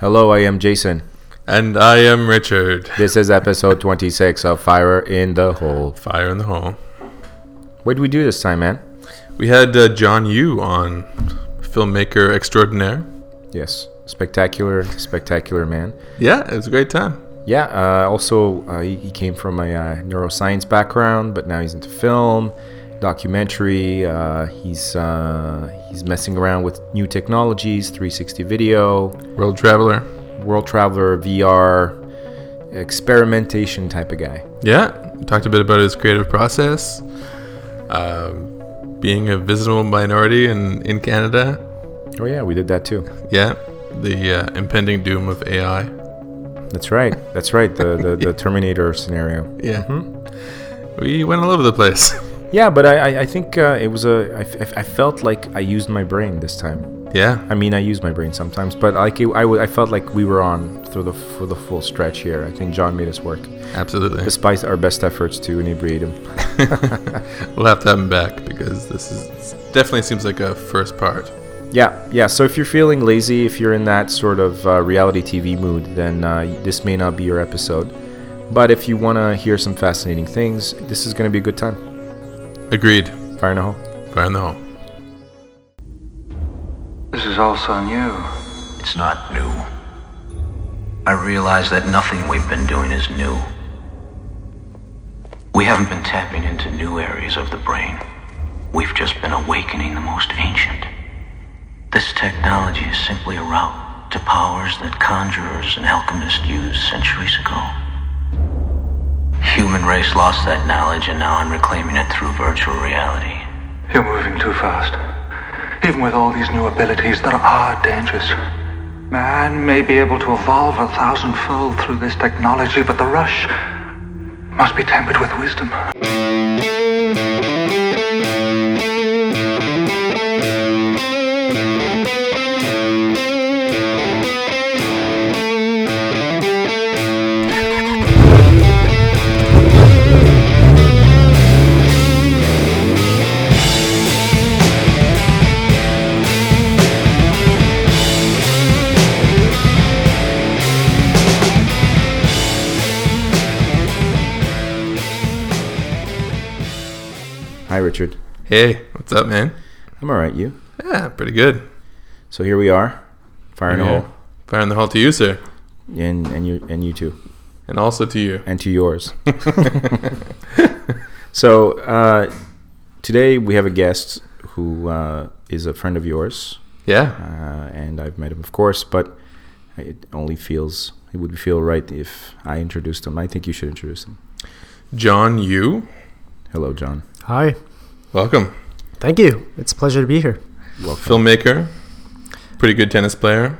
Hello, I am Jason. And I am Richard. This is episode 26 of Fire in the Hole. Fire in the hole. What did we do this time, man? We had uh, Jon Yu on, filmmaker extraordinaire. Yes, spectacular, spectacular man. Yeah, it was a great time. Yeah, uh, also, uh, he, he came from a uh, neuroscience background, but now he's into film, documentary. Uh, he's, uh, he's messing around with new technologies, 360 video, World traveler. world traveler, VR, experimentation type of guy. Yeah, talked a bit about his creative process, um, being a visible minority in, in Canada. Oh, yeah, we did that too. Yeah, the uh, impending doom of AI. That's right. That's right. The, the, the Terminator scenario. Yeah. We went all over the place. Yeah, but I, I, I think uh, it was a. I, f- I felt like I used my brain this time. yeah. I mean, I use my brain sometimes, but like it, I, w- I felt like we were on through the for the full stretch here. I think Jon made us work, Absolutely. despite our best efforts to inebriate him. We'll have to have him back because this is definitely seems like a first part. Yeah, yeah. So if you're feeling lazy, if you're in that sort of uh, reality TV mood, then uh, this may not be your episode. But if you want to hear some fascinating things, this is going to be a good time. Agreed. Fire in the hole. Fire in the hole. This is all so new. It's not new. I realize that nothing we've been doing is new. We haven't been tapping into new areas of the brain. We've just been awakening the most ancient. This technology is simply a route to powers that conjurers and alchemists used centuries ago. Human race lost that knowledge and now I'm reclaiming it through virtual reality. You're moving too fast. Even with all these new abilities, there are dangers. Man may be able to evolve a thousandfold through this technology, but the rush must be tempered with wisdom. Hi, Richard. Hey, what's up, man? I'm all right. You? Yeah, pretty good. So here we are, firing in the hole, Fire in the hole to you, sir, and and you and you too. and also to you. and to yours. so uh, today we have a guest who uh, is a friend of yours, Yeah, uh, and I've met him, of course. But it only feels it would feel right if I introduced him. I think you should introduce him. Jon Yu. Hello, Jon. Hi. Welcome, Thank you. It's a pleasure to be here. filmmaker, pretty good tennis player,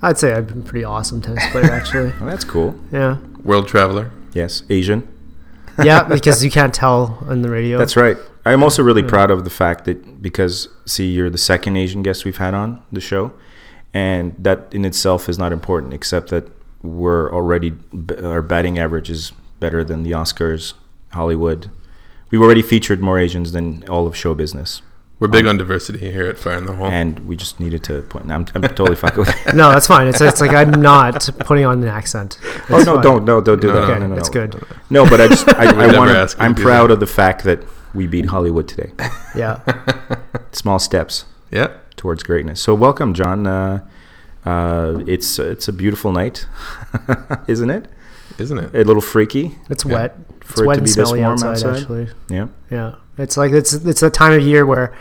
I'd say I've been pretty awesome tennis player, actually. Well, oh, that's cool. Yeah. world traveler. Yes, Asian. Yeah, because you can't tell on the radio. That's right. I'm also really proud of the fact that because see, you're the second Asian guest we've had on the show, and that in itself is not important, except that we're already our batting average is better than the Oscars, Hollywood. We've already featured more Asians than all of show business, We're big on diversity here at Fire in the Hole. and we just needed to point. I'm, I'm totally fine with it. No, that's fine. It's, it's like I'm not putting on an accent. Oh no! fine. Don't no! Don't do No, that. Okay, no, no, no. it's good. No, but I just I, I want to. I'm proud that. of the fact that we beat Hollywood today. Yeah. Small steps. yeah, towards greatness. So welcome, Jon. Uh, uh, it's it's a beautiful night, isn't it? Isn't it? A little freaky. It's Yeah. wet. It's For it wet to and be this smelly warm outside, outside? actually. Yeah. Yeah. It's like it's it's a time of year where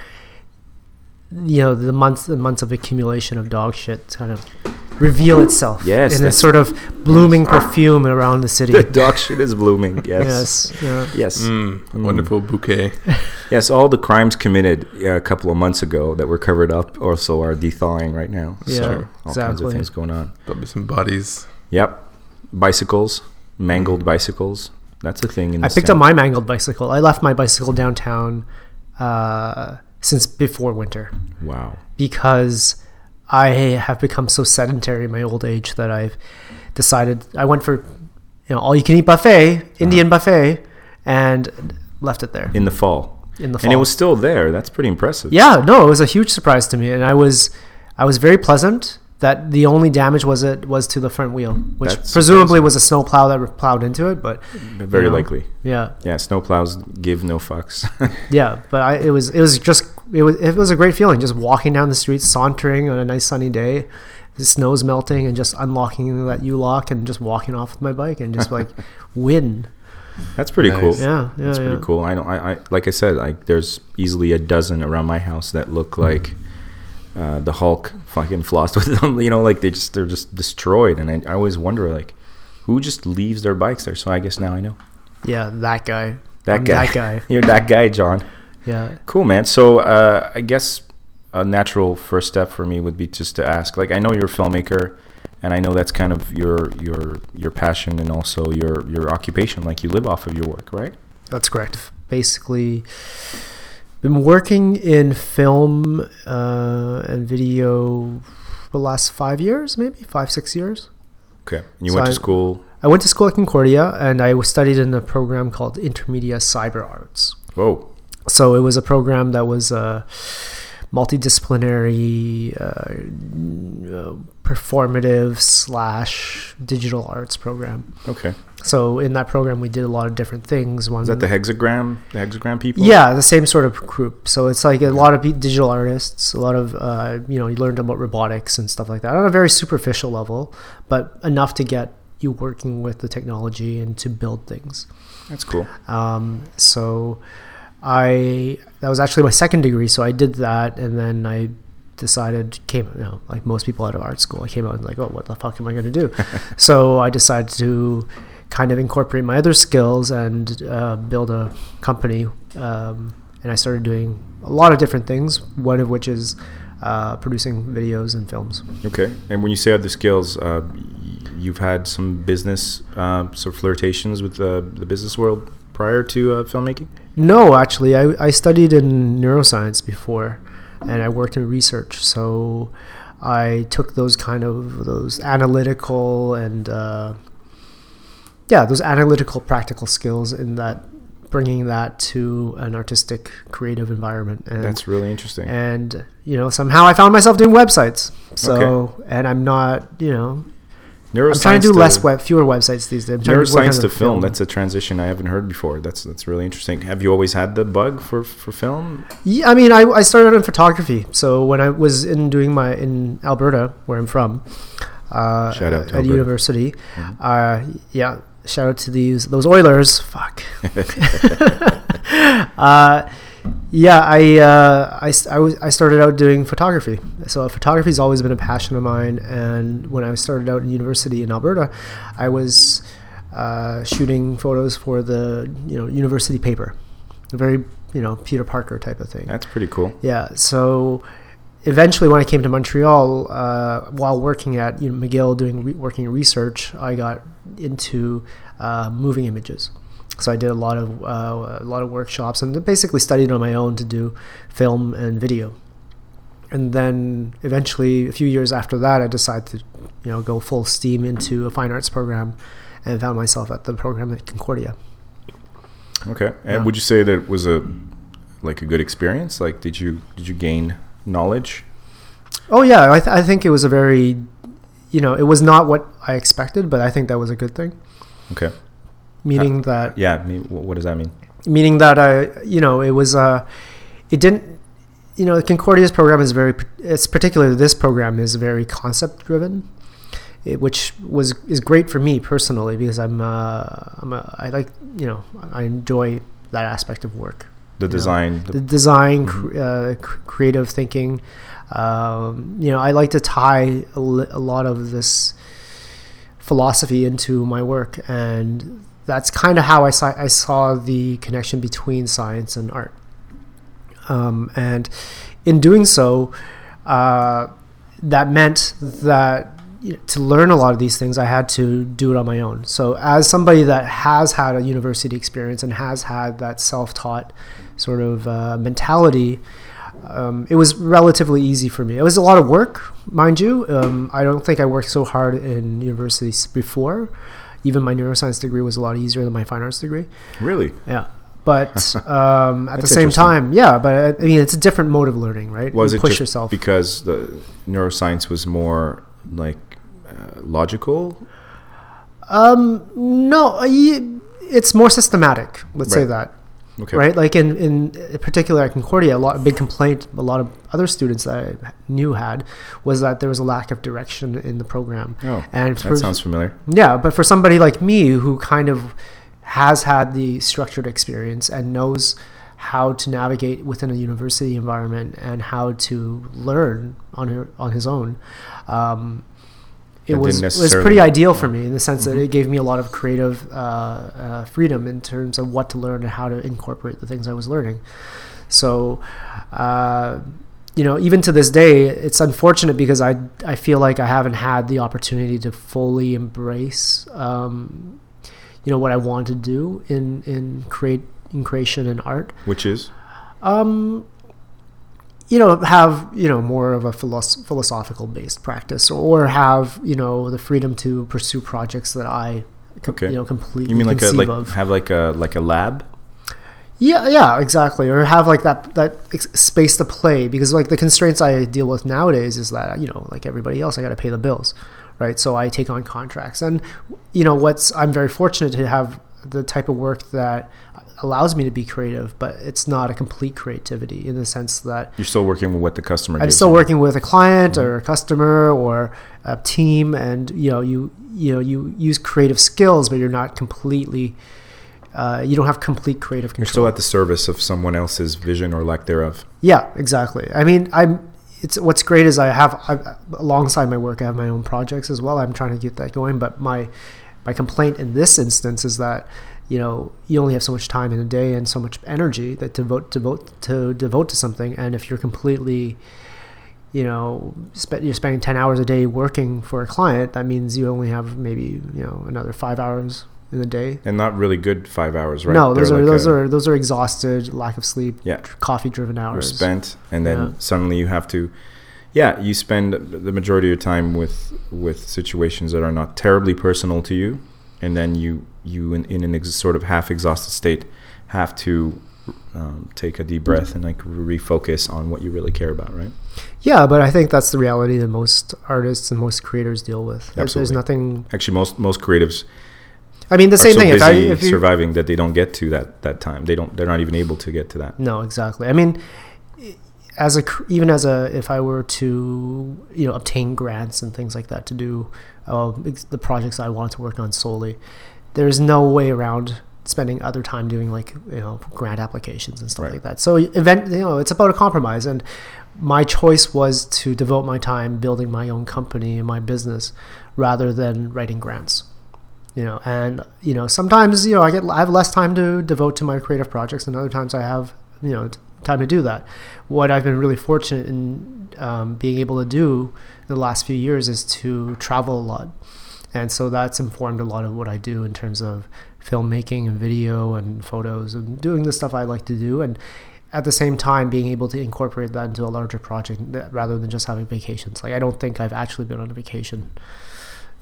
you know the months the months of accumulation of dog shit kind of reveal itself Yes, in a sort of blooming perfume around the city. The dog shit is blooming. Yes. yes. Yeah. Yes. Mm, a wonderful bouquet. Yes. All the crimes committed uh, a couple of months ago that were covered up also are thawing right now. Yeah, so all kinds of things going on. Probably some bodies. Yep. Bicycles, mangled bicycles. That's a thing. In I picked town. up my mangled bicycle. I left my bicycle downtown uh, since before winter Wow. because I have become so sedentary in my old age that I've decided I went for you know all you can eat buffet, Indian buffet, and left it there In the fall. in the fall. And it was still there. That's pretty impressive. yeah, no, it was a huge surprise to me, and I was I was very pleasant. That the only damage was it was to the front wheel, which That's presumably was a snow plow that plowed into it. But Very you know, likely. yeah, Yeah, snowplows give no fucks. yeah. But I, it was it was just it was it was a great feeling just walking down the street, sauntering on a nice sunny day. The snow's melting and just unlocking that U lock and just walking off with my bike and just like win. That's pretty Nice. cool. Yeah, yeah, That's yeah. pretty cool. I know. I, I like I said, like there's easily a dozen around my house that look like uh, the Hulk fucking flossed with them. You know, like they just they're just destroyed. And I, I always wonder like who just leaves their bikes there. So I guess now I know Yeah, that guy. that I'm guy. That guy. You're that guy, Jon. Yeah. Cool, man. So uh, I guess a natural first step for me would be just to ask. Like I know you're a filmmaker, and I know that's kind of your your your passion and also your your occupation. Like you live off of your work, right? That's correct. Basically, been working in film uh, and video for the last five years, maybe five, six years. Okay. And you So went to I- school. I went to school at Concordia and I studied in a program called Intermedia Cyber Arts. Whoa. So it was a program that was a multidisciplinary, uh, uh, performative slash digital arts program. Okay. So in that program, we did a lot of different things. One Is that the hexagram? The hexagram people? Yeah, the same sort of group. So it's like a lot of digital artists, a lot of uh, you know, you learned about robotics and stuff like that on a very superficial level, but enough to get you working with the technology and to build things. That's cool. Um, so I that was actually my second degree, so I did that, and then I decided came you know like most people out of art school, I came out and like, oh, what the fuck am I going to do? so I decided to kind of incorporate my other skills and uh, build a company, um, and I started doing a lot of different things. One of which is uh, producing videos and films. Okay. And when you say other skills, uh, you've had some business, uh, sort of flirtations with the, the business world prior to uh, filmmaking? No, actually, I, I studied in neuroscience before, and I worked in research. So I took those kind of those analytical and uh, yeah, those analytical practical skills in that bringing that to an artistic creative environment. And That's really interesting. and you know somehow I found myself doing websites. So and I'm not you know I'm trying to do less web, fewer websites these days. I'm trying work on Neuroscience the to film. That's a transition I haven't heard before. That's that's really interesting. Have you always had the bug for, for film? Yeah, I mean, I, I started in photography. So when I was in doing my in Alberta, where I'm from, uh, Shout out to at Alberta. university, uh, yeah, shout out to these those Oilers. Fuck. uh, yeah, I, uh, I, s- I was, I started out doing photography. So photography has always been a passion of mine. And when I started out in university in Alberta, I was uh, shooting photos for the you know university paper, a very you know Peter Parker type of thing. That's pretty cool. Yeah. So eventually, when I came to Montreal, uh, while working at you know, McGill doing re- working research, I got into uh, moving images. So I did a lot of uh, a lot of workshops and basically studied on my own to do film and video. And then eventually, a few years after that, I decided to, you know, go full steam into a fine arts program, and found myself at the program at Concordia. Okay. And Yeah. would you say that it was a like a good experience? Like, did you did you gain knowledge? Oh yeah, I, th- I think it was a very, you know, it was not what I expected, but I think that was a good thing. Okay. Meaning that, Yeah. What does that mean? meaning that I, you know, it was uh, it didn't, you know, the Concordia's program is very, it's particularly this program is very concept driven, it, which was is great for me personally because I'm, uh, I'm a, I like, you know, I enjoy that aspect of work. The design. the the, design, cr- uh, cr- creative thinking. Um, you know, I like to tie a, li- a lot of this philosophy into my work, and that's kind of how I saw I saw the connection between science and art. Um, and in doing so, uh, that meant that you know, to learn a lot of these things, I had to do it on my own. So, as somebody that has had a university experience and has had that self-taught sort of uh, mentality, um, it was relatively easy for me. It was a lot of work, mind you. Um, I don't think I worked so hard in universities before. Even my neuroscience degree was a lot easier than my fine arts degree. really? Yeah. But um, at the same time, yeah. But I mean, it's a different mode of learning, right? Was you it push yourself? because the neuroscience was more like uh, logical? Um, no, uh, it's more systematic. Let's say that. Okay. Right, like in, in particular at Concordia, a lot a big complaint a lot of other students that I knew had was that there was a lack of direction in the program. Oh, and that sounds familiar. yeah, but for somebody like me who kind of has had the structured experience and knows how to navigate within a university environment and how to learn on her, on his own, um, it was was pretty ideal for me in the sense that it gave me a lot of creative uh, uh, freedom in terms of what to learn and how to incorporate the things I was learning. So. Uh, you know, even to this day, it's unfortunate because I I feel like I haven't had the opportunity to fully embrace, um, you know, what I want to do in in create in creation and art. Which is Um, you know, have you know more of a philosoph- philosophical based practice, or have you know the freedom to pursue projects that I, com- Okay. you know, completely you mean like a like of. have like a like a lab? Yeah, yeah, exactly. Or have like that that ex- space to play because like the constraints I deal with nowadays is that you know like everybody else I got to pay the bills, right? So I take on contracts, and you know what's I'm very fortunate to have the type of work that allows me to be creative, but it's not a complete creativity in the sense that You're still working with what the customer. I'm still you. working with a client or a customer or a team, and you know you you know you use creative skills, but you're not completely. Uh, you don't have complete creative You're still at the service of someone else's vision or lack thereof. Yeah, exactly. I mean, I'm. It's what's great is I have I, alongside my work, I have my own projects as well. I'm trying to get that going, but my my complaint in this instance is that you know you only have so much time in a day and so much energy that to devote devote to devote to something, and if you're completely you know spe- you're spending 10 hours a day working for a client that means you only have maybe you know another five hours in the day And not really good five hours, right? no those They're are like those a- are those are exhausted lack of sleep Yeah. coffee driven you're hours spent, and then Yeah. suddenly you have to. Yeah, you spend the majority of your time with with situations that are not terribly personal to you, and then you you in, in an ex- sort of half exhausted state have to um, take a deep breath and like refocus on what you really care about, right? Yeah, but I think that's the reality that most artists and most creators deal with. There's- There's Absolutely. nothing. Actually, most most creatives I mean, the same so thing. busy If I, if surviving that they don't get to that that time. They don't. They're not even able to get to that. no, exactly. I mean, as a even as a if I were to you know obtain grants and things like that to do uh, the projects I want to work on solely, there's no way around spending other time doing like you know grant applications and stuff Right. like that. So event you know it's about a compromise and. My choice was to devote my time building my own company and my business rather than writing grants. you know and you know sometimes you know i get i have less time to devote to my creative projects and other times i have you know time to do that. What i've been really fortunate in um, being able to do the last few years is to travel a lot. And so that's informed a lot of what i do in terms of filmmaking and video and photos and doing the stuff i like to do. And at the same time being able to incorporate that into a larger project rather than just having vacations. Like i don't think i've actually been on a vacation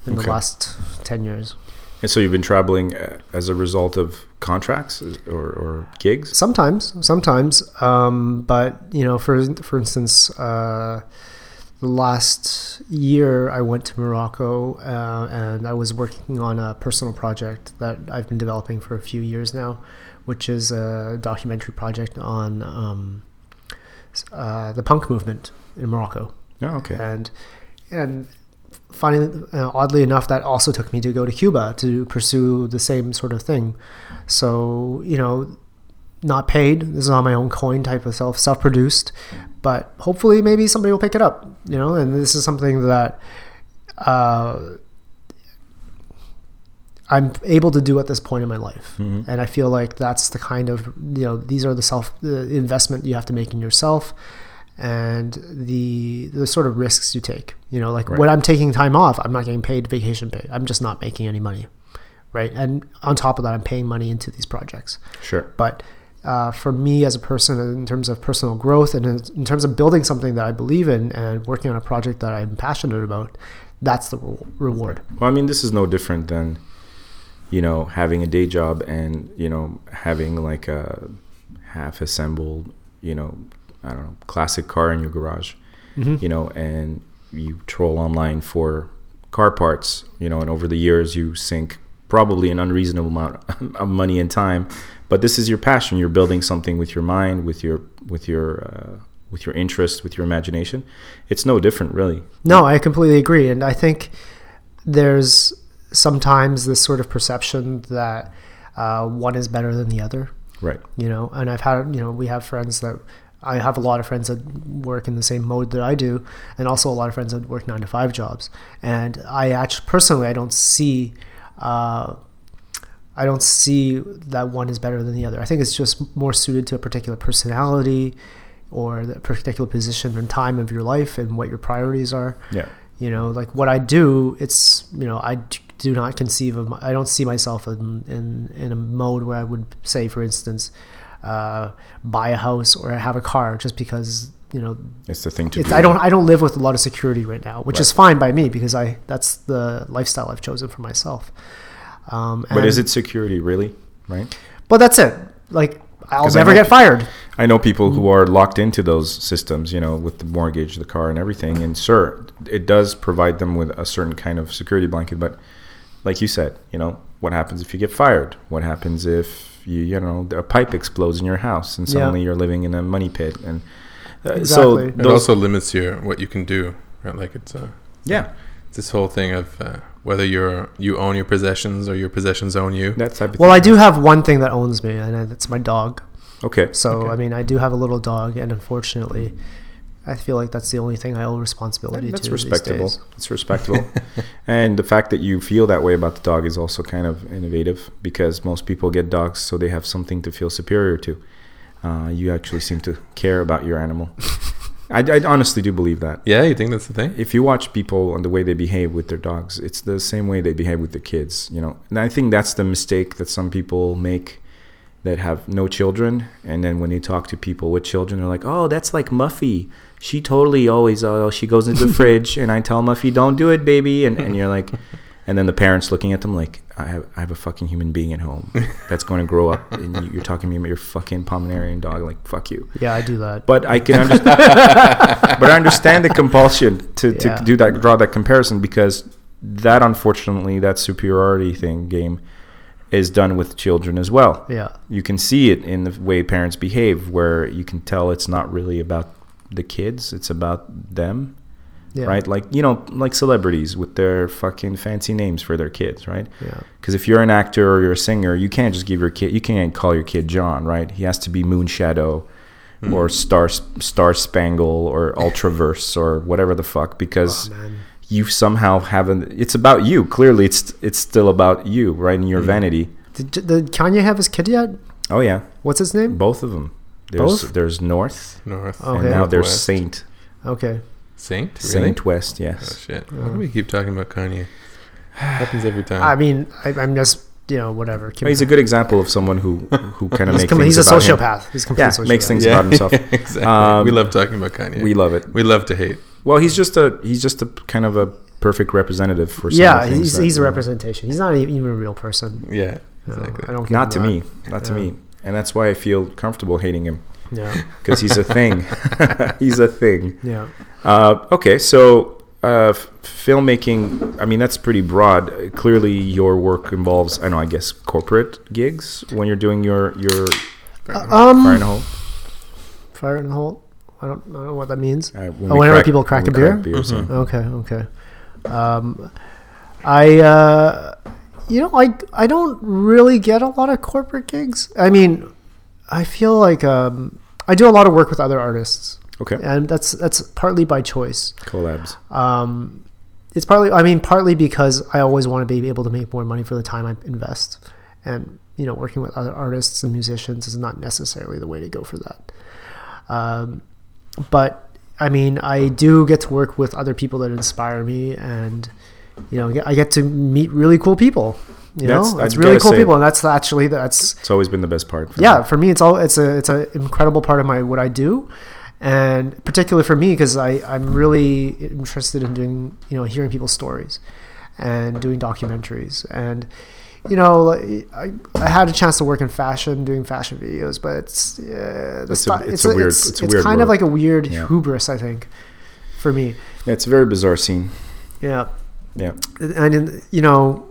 in the last 10 years And so you've been traveling uh, as a result of contracts or, or gigs. Sometimes, sometimes, um, but you know, for for instance, uh, the last year I went to Morocco uh, and I was working on a personal project that I've been developing for a few years now, which is a documentary project on um, uh, the punk movement in Morocco Oh, okay. and and finding uh, oddly enough that also took me to go to Cuba to pursue the same sort of thing. So you know, not paid. This is on my own coin type of self self produced, but hopefully maybe somebody will pick it up. You know, and this is something that. Uh, I'm able to do at this point in my life, Mhm. and I feel like that's the kind of you know these are the self the investment you have to make in yourself, and the the sort of risks you take. You know, like Right. when I'm taking time off, I'm not getting paid vacation pay. I'm just not making any money, right? And on top of that, I'm paying money into these projects. Sure. But uh, for me as a person, in terms of personal growth and in, terms of building something that I believe in and working on a project that I'm passionate about, that's the re- reward. Well, I mean, this is no different than, you know, having a day job and you know having like a half-assembled, you know, I don't know, classic car in your garage, Mhm. you know, and you troll online for car parts, you know, and over the years you sink probably an unreasonable amount of money and time. But this is your passion. You're building something with your mind, with your with your uh, with your interest, with your imagination. It's no different, really. No, I completely agree, and I think there's sometimes this sort of perception that uh, one is better than the other. Right. You know, and I've had you know we have friends that I have a lot of friends that work in the same mode that I do, and also a lot of friends that work nine to five jobs. And I actually personally I don't see. Uh, I don't see that one is better than the other. I think it's just more suited to a particular personality or the particular position and time of your life and what your priorities are. Yeah. You know, like what I do, it's, you know, I do not conceive of, my, I don't see myself in, in, in a mode where I would say, for instance, uh, buy a house or have a car just because, you know, It's the thing to it's, do. I don't I don't live with a lot of security right now, which is fine by me because I that's the lifestyle I've chosen for myself. Um, But is it security, really? Right? But that's it. Like I'll never know get fired. I know people who are locked into those systems, you know, with the mortgage, the car, and everything. And sure, it does provide them with a certain kind of security blanket. But like you said, you know, what happens if you get fired? What happens if you, you know, a pipe explodes in your house and Yeah. suddenly you're living in a money pit? And uh, Exactly. so It It also limits your what you can do, right? Like it's a yeah, it's this whole thing of uh, whether you're you own your possessions or your possessions own you. that type of Well, I do have one thing that owns me, and it's my dog. Okay, So okay. I mean, I do have a little dog, and unfortunately, I feel like that's the only thing I owe responsibility that's to. these respectable. days. It's respectable, and the fact that you feel that way about the dog is also kind of innovative because most people get dogs so they have something to feel superior to. Uh, you actually seem to care about your animal. I, I honestly do believe that. Yeah, you think that's the thing? If you watch people and the way they behave with their dogs, it's the same way they behave with their kids. You know, and I think that's the mistake that some people make that have no children, and then when they talk to people with children, they're like, "Oh, that's like Muffy. She totally always uh, she goes into the fridge, and I tell Muffy, don't do it, baby,' and and you're like." And then the parents looking at them like, I have, I have a fucking human being at home that's going to grow up, and you- you're talking to me about your fucking Pomeranian dog. Like, fuck you. Yeah, I do that. But I can understand. but I understand the compulsion to, to Yeah. do that, draw that comparison because that, unfortunately, that superiority thing game is done with children as well. yeah, You can see it in the way parents behave, where you can tell it's not really about the kids; it's about them, yeah, right? Like you know, like celebrities with their fucking fancy names for their kids, right? Yeah, Because if you're an actor or you're a singer, you can't just give your kid, you can't call your kid John, right? He has to be Moon Shadow hmm. or Star Star Spangle or Ultraverse or whatever the fuck because Oh, man. You somehow haven't. It's about you. Clearly, it's it's still about you, right? In your vanity. Did, did Kanye have his kid yet? Oh yeah, What's his name? both of them. There's Both? there's North North. Okay. and now there's Northwest. Saint Okay. Saint. Really? Saint West. Yes. Oh shit! Why do we keep talking about Kanye? Happens every time. I mean, I, I'm just you know whatever. Well, he's a good example of someone who who kind of makes com- things he's a about him. sociopath. He's a complete Yeah, sociopath. makes things about himself. exactly. Um, we love talking about Kanye. We love it. We love to hate. Well, he's just a he's just a kind of a perfect representative for some Yeah, he's, that, he's a representation. He's not even a real person. Yeah, No, exactly. I don't. Not to that. me, not to Yeah. me, and that's why I feel comfortable hating him Yeah, because he's a thing. he's a thing. yeah. Uh, okay, so uh, f- filmmaking. I mean, that's pretty broad. Uh, Clearly, your work involves. I know. I guess corporate gigs when you're doing your your Um, fire and a hole. fire and hole. I don't, I don't know what that means. Uh, when Oh, whenever people crack a we beer? beers, yeah. Okay, okay. Um, I, uh, you know, I I don't really get a lot of corporate gigs. I mean, I feel like um, I do a lot of work with other artists, Okay, and that's that's partly by choice. collabs. Um, it's partly, I mean, partly because I always want to be able to make more money for the time I invest, and you know, working with other artists and musicians is not necessarily the way to go for that. Um, but I mean, I do get to work with other people that inspire me, and you know, I get to meet really cool people. You That's- know, it's really cool say- people, and that's actually that's It's always been the best part. For yeah me. for me it's all it's a it's an incredible part of my what i do and particularly for me because i i'm really interested in doing you know hearing people's stories and doing documentaries and you know like, I, I had a chance to work in fashion doing fashion videos but it's uh, It's a- sty- it's a weird- it's, it's it's weird kind of like a weird Yeah. hubris i think for me Yeah, it's a very bizarre scene. Yeah, Yeah. and in, you know,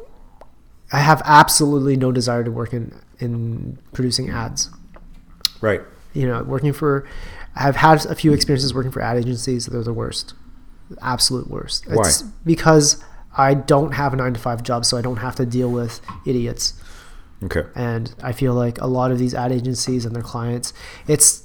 I have absolutely no desire to work in in producing ads. Right. You know, working for, I've had a few experiences working for ad agencies. They're the worst, absolute worst. Why? It's because I don't have a nine to five job, so I don't have to deal with idiots. Okay. and I feel like a lot of these ad agencies and their clients, it's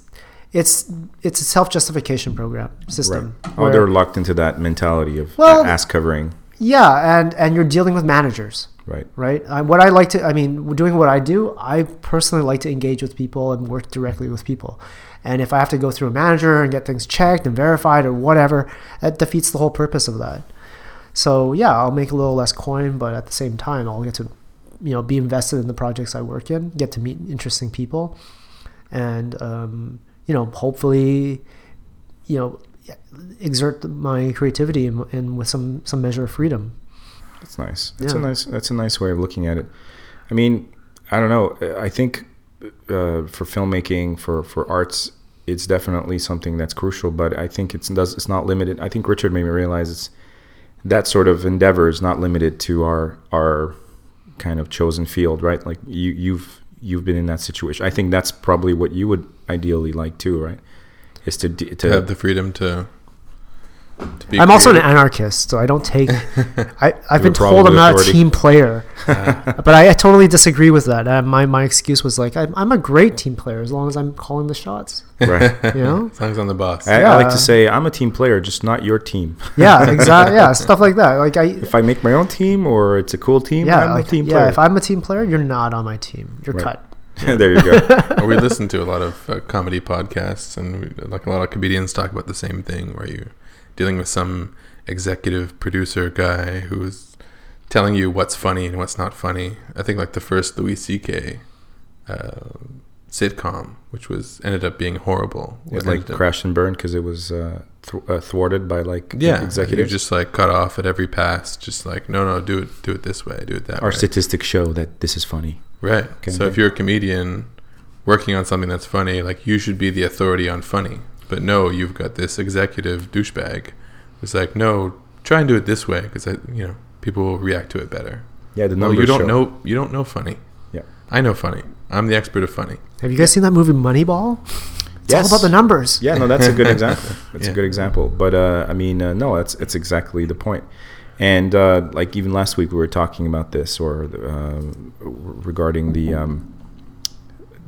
it's it's a self justification program Right. system. Oh, where- they're locked into that mentality of Well- ass covering. yeah, and and you're dealing with managers, Right. right? I, what I like to, I mean, doing what I do, I personally like to engage with people and work directly with people. And if I have to go through a manager and get things checked and verified or whatever, that defeats the whole purpose of that. So yeah, I'll make a little less coin, but at the same time, I'll get to, you know, be invested in the projects I work in, get to meet interesting people, and um, you know, hopefully, you know, exert my creativity and, and with some some measure of freedom. That's nice. That's a nice. That's a nice way of looking at it. I mean, I don't know. I think uh, for filmmaking, for for arts, it's definitely something that's crucial. But I think it's does it's not limited. I think Richard made me realize it's that sort of endeavor is not limited to our our kind of chosen field, right? Like you you've you've been in that situation. I think that's probably what you would ideally like too, right? Is to to to have the freedom to. To be I'm also an anarchist, so I don't take. I, I've been have a problem told I'm with not authority? a team player, but I, I totally disagree with that. Uh, my my excuse was like I'm, I'm a great team player as long as I'm calling the shots. right. You know? Songs on the boss. I, I like to say I'm a team player, just not your team. Yeah, exactly. Yeah, stuff like that. Like I. if I make my own team or it's a cool team, Yeah, I'm like, a team yeah. If I'm a team player, you're not on my team. You're Right. cut. there you go. We listen to a lot of uh, comedy podcasts, and we, like a lot of comedians talk about the same thing, where you're dealing with some executive producer guy who's telling you what's funny and what's not funny. I think like the first Louis C.K. Uh, sitcom, which was ended up being horrible, It was like crashed and burned because it was uh, th- uh, thwarted by like yeah, executives. just like cut off at every pass, just like no, no, do it, do it this way, do it that Our way. statistics show that this is funny. Right. Okay. So if you're a comedian working on something that's funny, like you should be the authority on funny. But no, you've got this executive douchebag who's like, no, try and do it this way because you know people will react to it better. Yeah, the No, numbers you don't show. know. You don't know funny. Yeah. I know funny. I'm the expert of funny. Have you guys seen that movie Moneyball? It's Yes. all about the numbers. Yeah, no, that's a good example. That's Yeah. a good example. But uh, I mean, uh, no, that's it's exactly the point. And uh, like even last week, we were talking about this, or uh, regarding the um,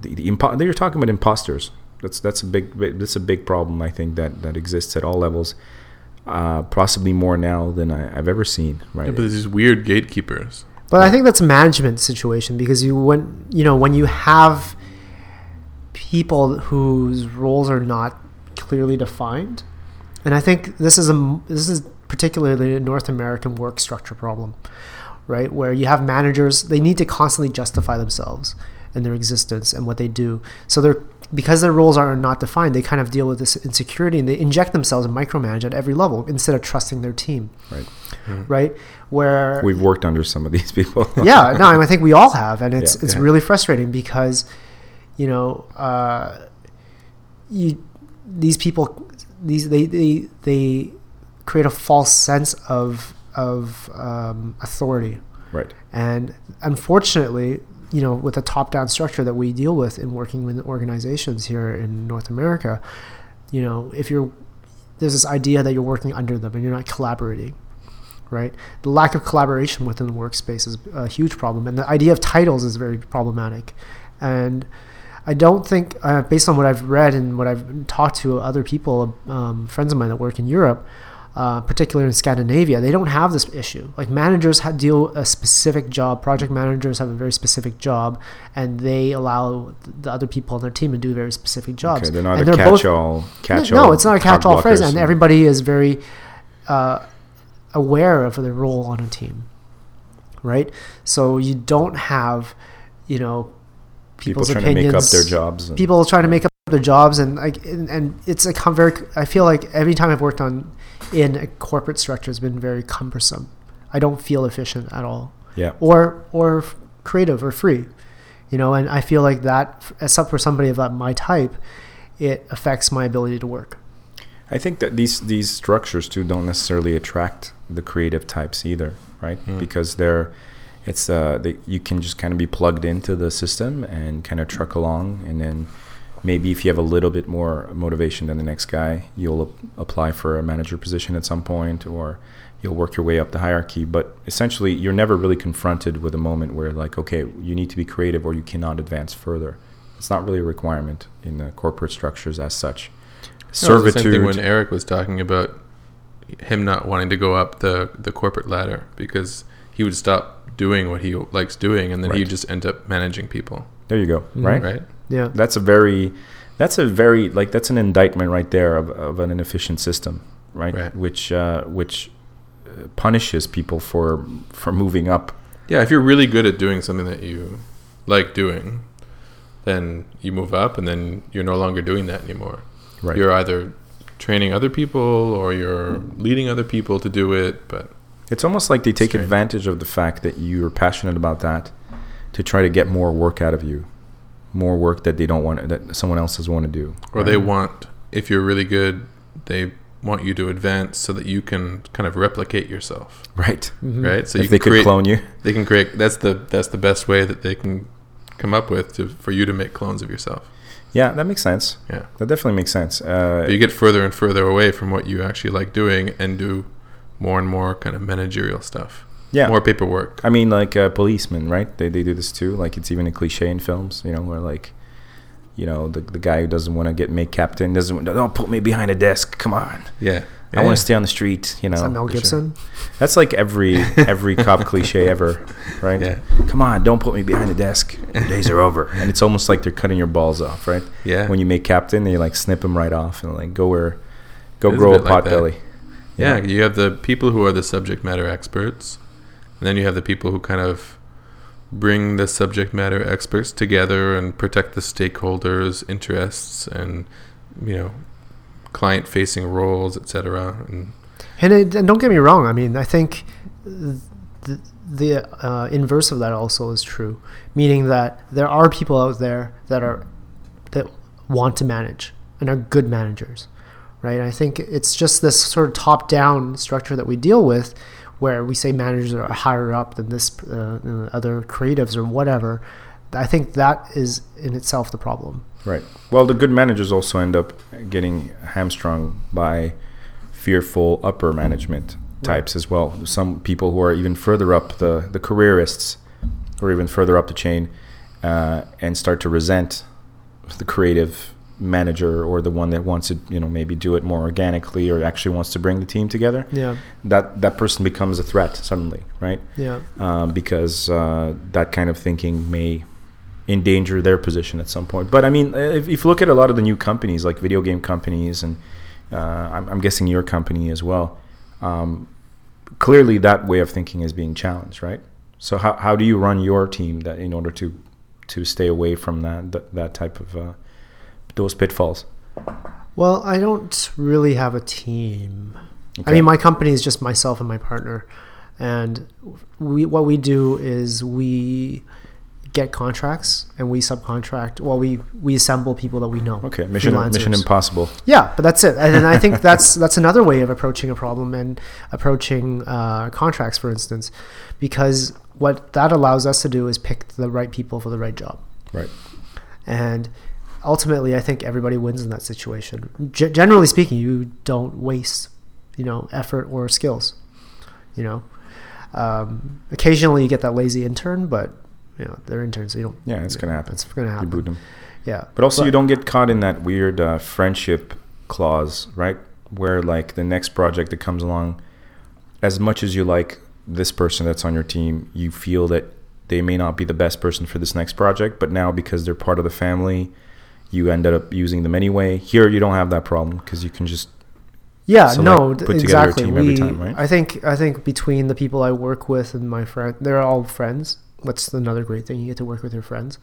the, the impo- they were talking about imposters. That's that's a big that's a big problem. I think that that exists at all levels, uh, possibly more now than I, I've ever seen. Right? Yeah, but there's these weird gatekeepers. But I think that's a management situation because you when you know when you have people whose roles are not clearly defined, and I think this is a this is particularly a North American work structure problem, right? Where you have managers they need to constantly justify themselves and their existence and what they do. So they're because their roles are not defined, they kind of deal with this insecurity and they inject themselves and micromanage at every level instead of trusting their team, right. right? Where We've worked under some of these people. yeah, no, I think we all have, and it's Yeah. it's Yeah. really frustrating because, you know, uh, you these people these they they they create a false sense of of um, authority, right. and unfortunately, you know, with the top down structure that we deal with in working with organizations here in North America, you know, if you're there's this idea that you're working under them and you're not collaborating right? The lack of collaboration within the workspace is a huge problem, and the idea of titles is very problematic. And I don't think, uh, based on what I've read and what I've talked to other people, um, friends of mine that work in Europe, uh, particularly in Scandinavia, they don't have this issue. Like managers have, deal a specific job. Project managers have a very specific job, and they allow the other people on their team to do very specific jobs. Okay, they're not and a both- catch-all. Catch-all. no, it's not a catch-all phrase, and everybody is very uh, aware of their role on a team, right? So you don't have, you know, people people's trying to make up their jobs. and- People trying to make up their jobs, and like, and, and it's a very. I feel like every time I've worked on in a corporate structure has been very cumbersome. I don't feel efficient at all, yeah. or or creative or free, you know. And I feel like that, except for somebody of that my type, it affects my ability to work. I think that these these structures too don't necessarily attract the creative types either, right? Mm. Because they're it's uh they, you can just kind of be plugged into the system and kind of truck along, and then maybe if you have a little bit more motivation than the next guy, you'll ap- apply for a manager position at some point, or you'll work your way up the hierarchy. But essentially, you're never really confronted with a moment where like, okay, you need to be creative or you cannot advance further. It's not really a requirement in the corporate structures as such. No, it the same thing Servitude. when Eric was talking about him not wanting to go up the, the corporate ladder because he would stop doing what he likes doing and then Right. he'd just end up managing people, There you go. Mm-hmm. Right. right? Yeah. That's a very, that's a very like that's an indictment right there of, of an inefficient system, right? Right. Which uh, which uh, punishes people for for moving up. Yeah, if you're really good at doing something that you like doing, then you move up and then you're no longer doing that anymore. Right. You're either training other people or you're leading other people to do it, but It's almost like they take Strange. advantage of the fact that you're passionate about that to try to get more work out of you, more work that they don't want that someone else doesn't want to do. or they want if you're really good, they want you to advance so that you can kind of replicate yourself, right. right? So if you they can could create, clone you, they can create. That's the that's the best way that they can come up with to, for you to make clones of yourself. yeah, that makes sense. Yeah, That definitely makes sense. Uh, you get further and further away from what you actually like doing and do more and more kind of managerial stuff. Yeah, more paperwork. I mean, like uh, policemen, right? They, they do this too. Like it's even a cliche in films, you know, where like, you know, the, the guy who doesn't want to get made captain doesn't want- don't put me behind a desk. Come on, Yeah, I want to stay on the street. You know, Is that Mel for sure. Gibson? That's like every every cop cliche ever, right? Yeah. Come on, don't put me behind the desk. Your days are over. And it's almost like they're cutting your balls off, right? Yeah. When you make captain, they like snip them right off and like go where, go It is a grow a, bit like pot that. belly. Yeah, you have the people who are the subject matter experts, and then you have the people who kind of bring the subject matter experts together and protect the stakeholders' interests and you know client-facing roles, etc. And And, it, and don't get me wrong. I mean, I think the, the uh, inverse of that also is true, meaning that there are people out there that are that want to manage and are good managers, right? I think it's just this sort of top-down structure that we deal with, where we say managers are higher up than this uh, other creatives or whatever. I think that is in itself the problem. Right. Well, the good managers also end up getting hamstrung by fearful upper management types as well. Some people who are even further up the the careerists, or even further up the chain, uh, and start to resent the creative manager or the one that wants to, you know, maybe do it more organically or actually wants to bring the team together. Yeah, That that person becomes a threat suddenly, right? yeah, um, because uh, that kind of thinking may endanger their position at some point. But I mean, if, if you look at a lot of the new companies, like video game companies, and uh, I'm, I'm guessing your company as well, um, clearly that way of thinking is being challenged, right? So how, how do you run your team that in order to to stay away from that that, that type of uh, those pitfalls? Well, I don't really have a team. I mean, my company is just myself and my partner, and we what we do is we get contracts and we subcontract. Well, we we assemble people that we know. Okay, mission Mission. Impossible. Yeah, but that's it. And, and I think that's that's another way of approaching a problem and approaching uh, contracts, for instance, because what that allows us to do is pick the right people for the right job. Right. And ultimately, I think everybody wins in that situation. G- generally speaking, you don't waste, you know, effort or skills. You know, um, occasionally you get that lazy intern, but you know they're interns, so you don't. Yeah, it's gonna happen. It's gonna happen. You boot them. Yeah, But also, you don't get caught in that weird uh, friendship clause, right? Where like the next project that comes along, as much as you like this person that's on your team, you feel that they may not be the best person for this next project, but now because they're part of the family, you ended up using them anyway. Here, you don't have that problem because you can just Yeah, select- no, put together a exactly. team every time, right? I think I think between the people I work with and my friend, they're all friends. That's another great thing. You get to work with your friends,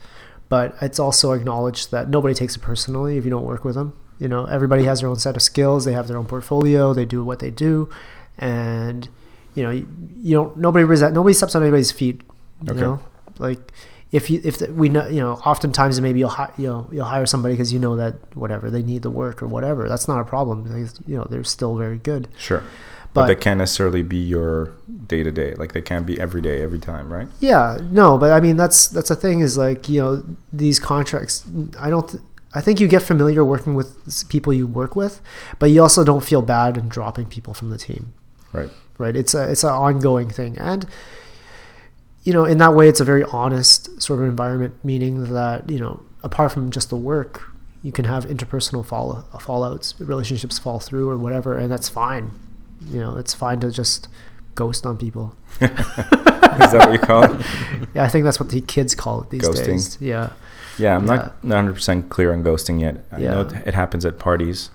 but it's also acknowledged that nobody takes it personally if you don't work with them. You know, everybody has their own set of skills. They have their own portfolio. They do what they do, and you know, you, you don't. Nobody resent. Nobody steps on anybody's feet. You Okay. know, like if you if we know you know oftentimes maybe you'll hi, you know you'll hire somebody because you know that whatever they need the work or whatever that's not a problem Because, you know they're still very good Sure. But, But- they can't necessarily be your day to day. Like they can't be every day, every time, right? Yeah, no, but I mean that's that's the thing is like you know these contracts. I don't. Th- I think you get familiar working with people you work with, but you also don't feel bad in dropping people from the team, Right. right? It's a it's an ongoing thing, and you know in that way it's a very honest sort of environment, meaning that you know apart from just the work, you can have interpersonal fall uh, fallouts, relationships fall through or whatever, and that's fine. You know, it's fine to just ghost on people. Is that what you call it? Yeah, I think that's what the kids call it these Ghosting. days. Yeah. Yeah, I'm not 100% clear on ghosting yet. I know Yeah. it, it happens at parties.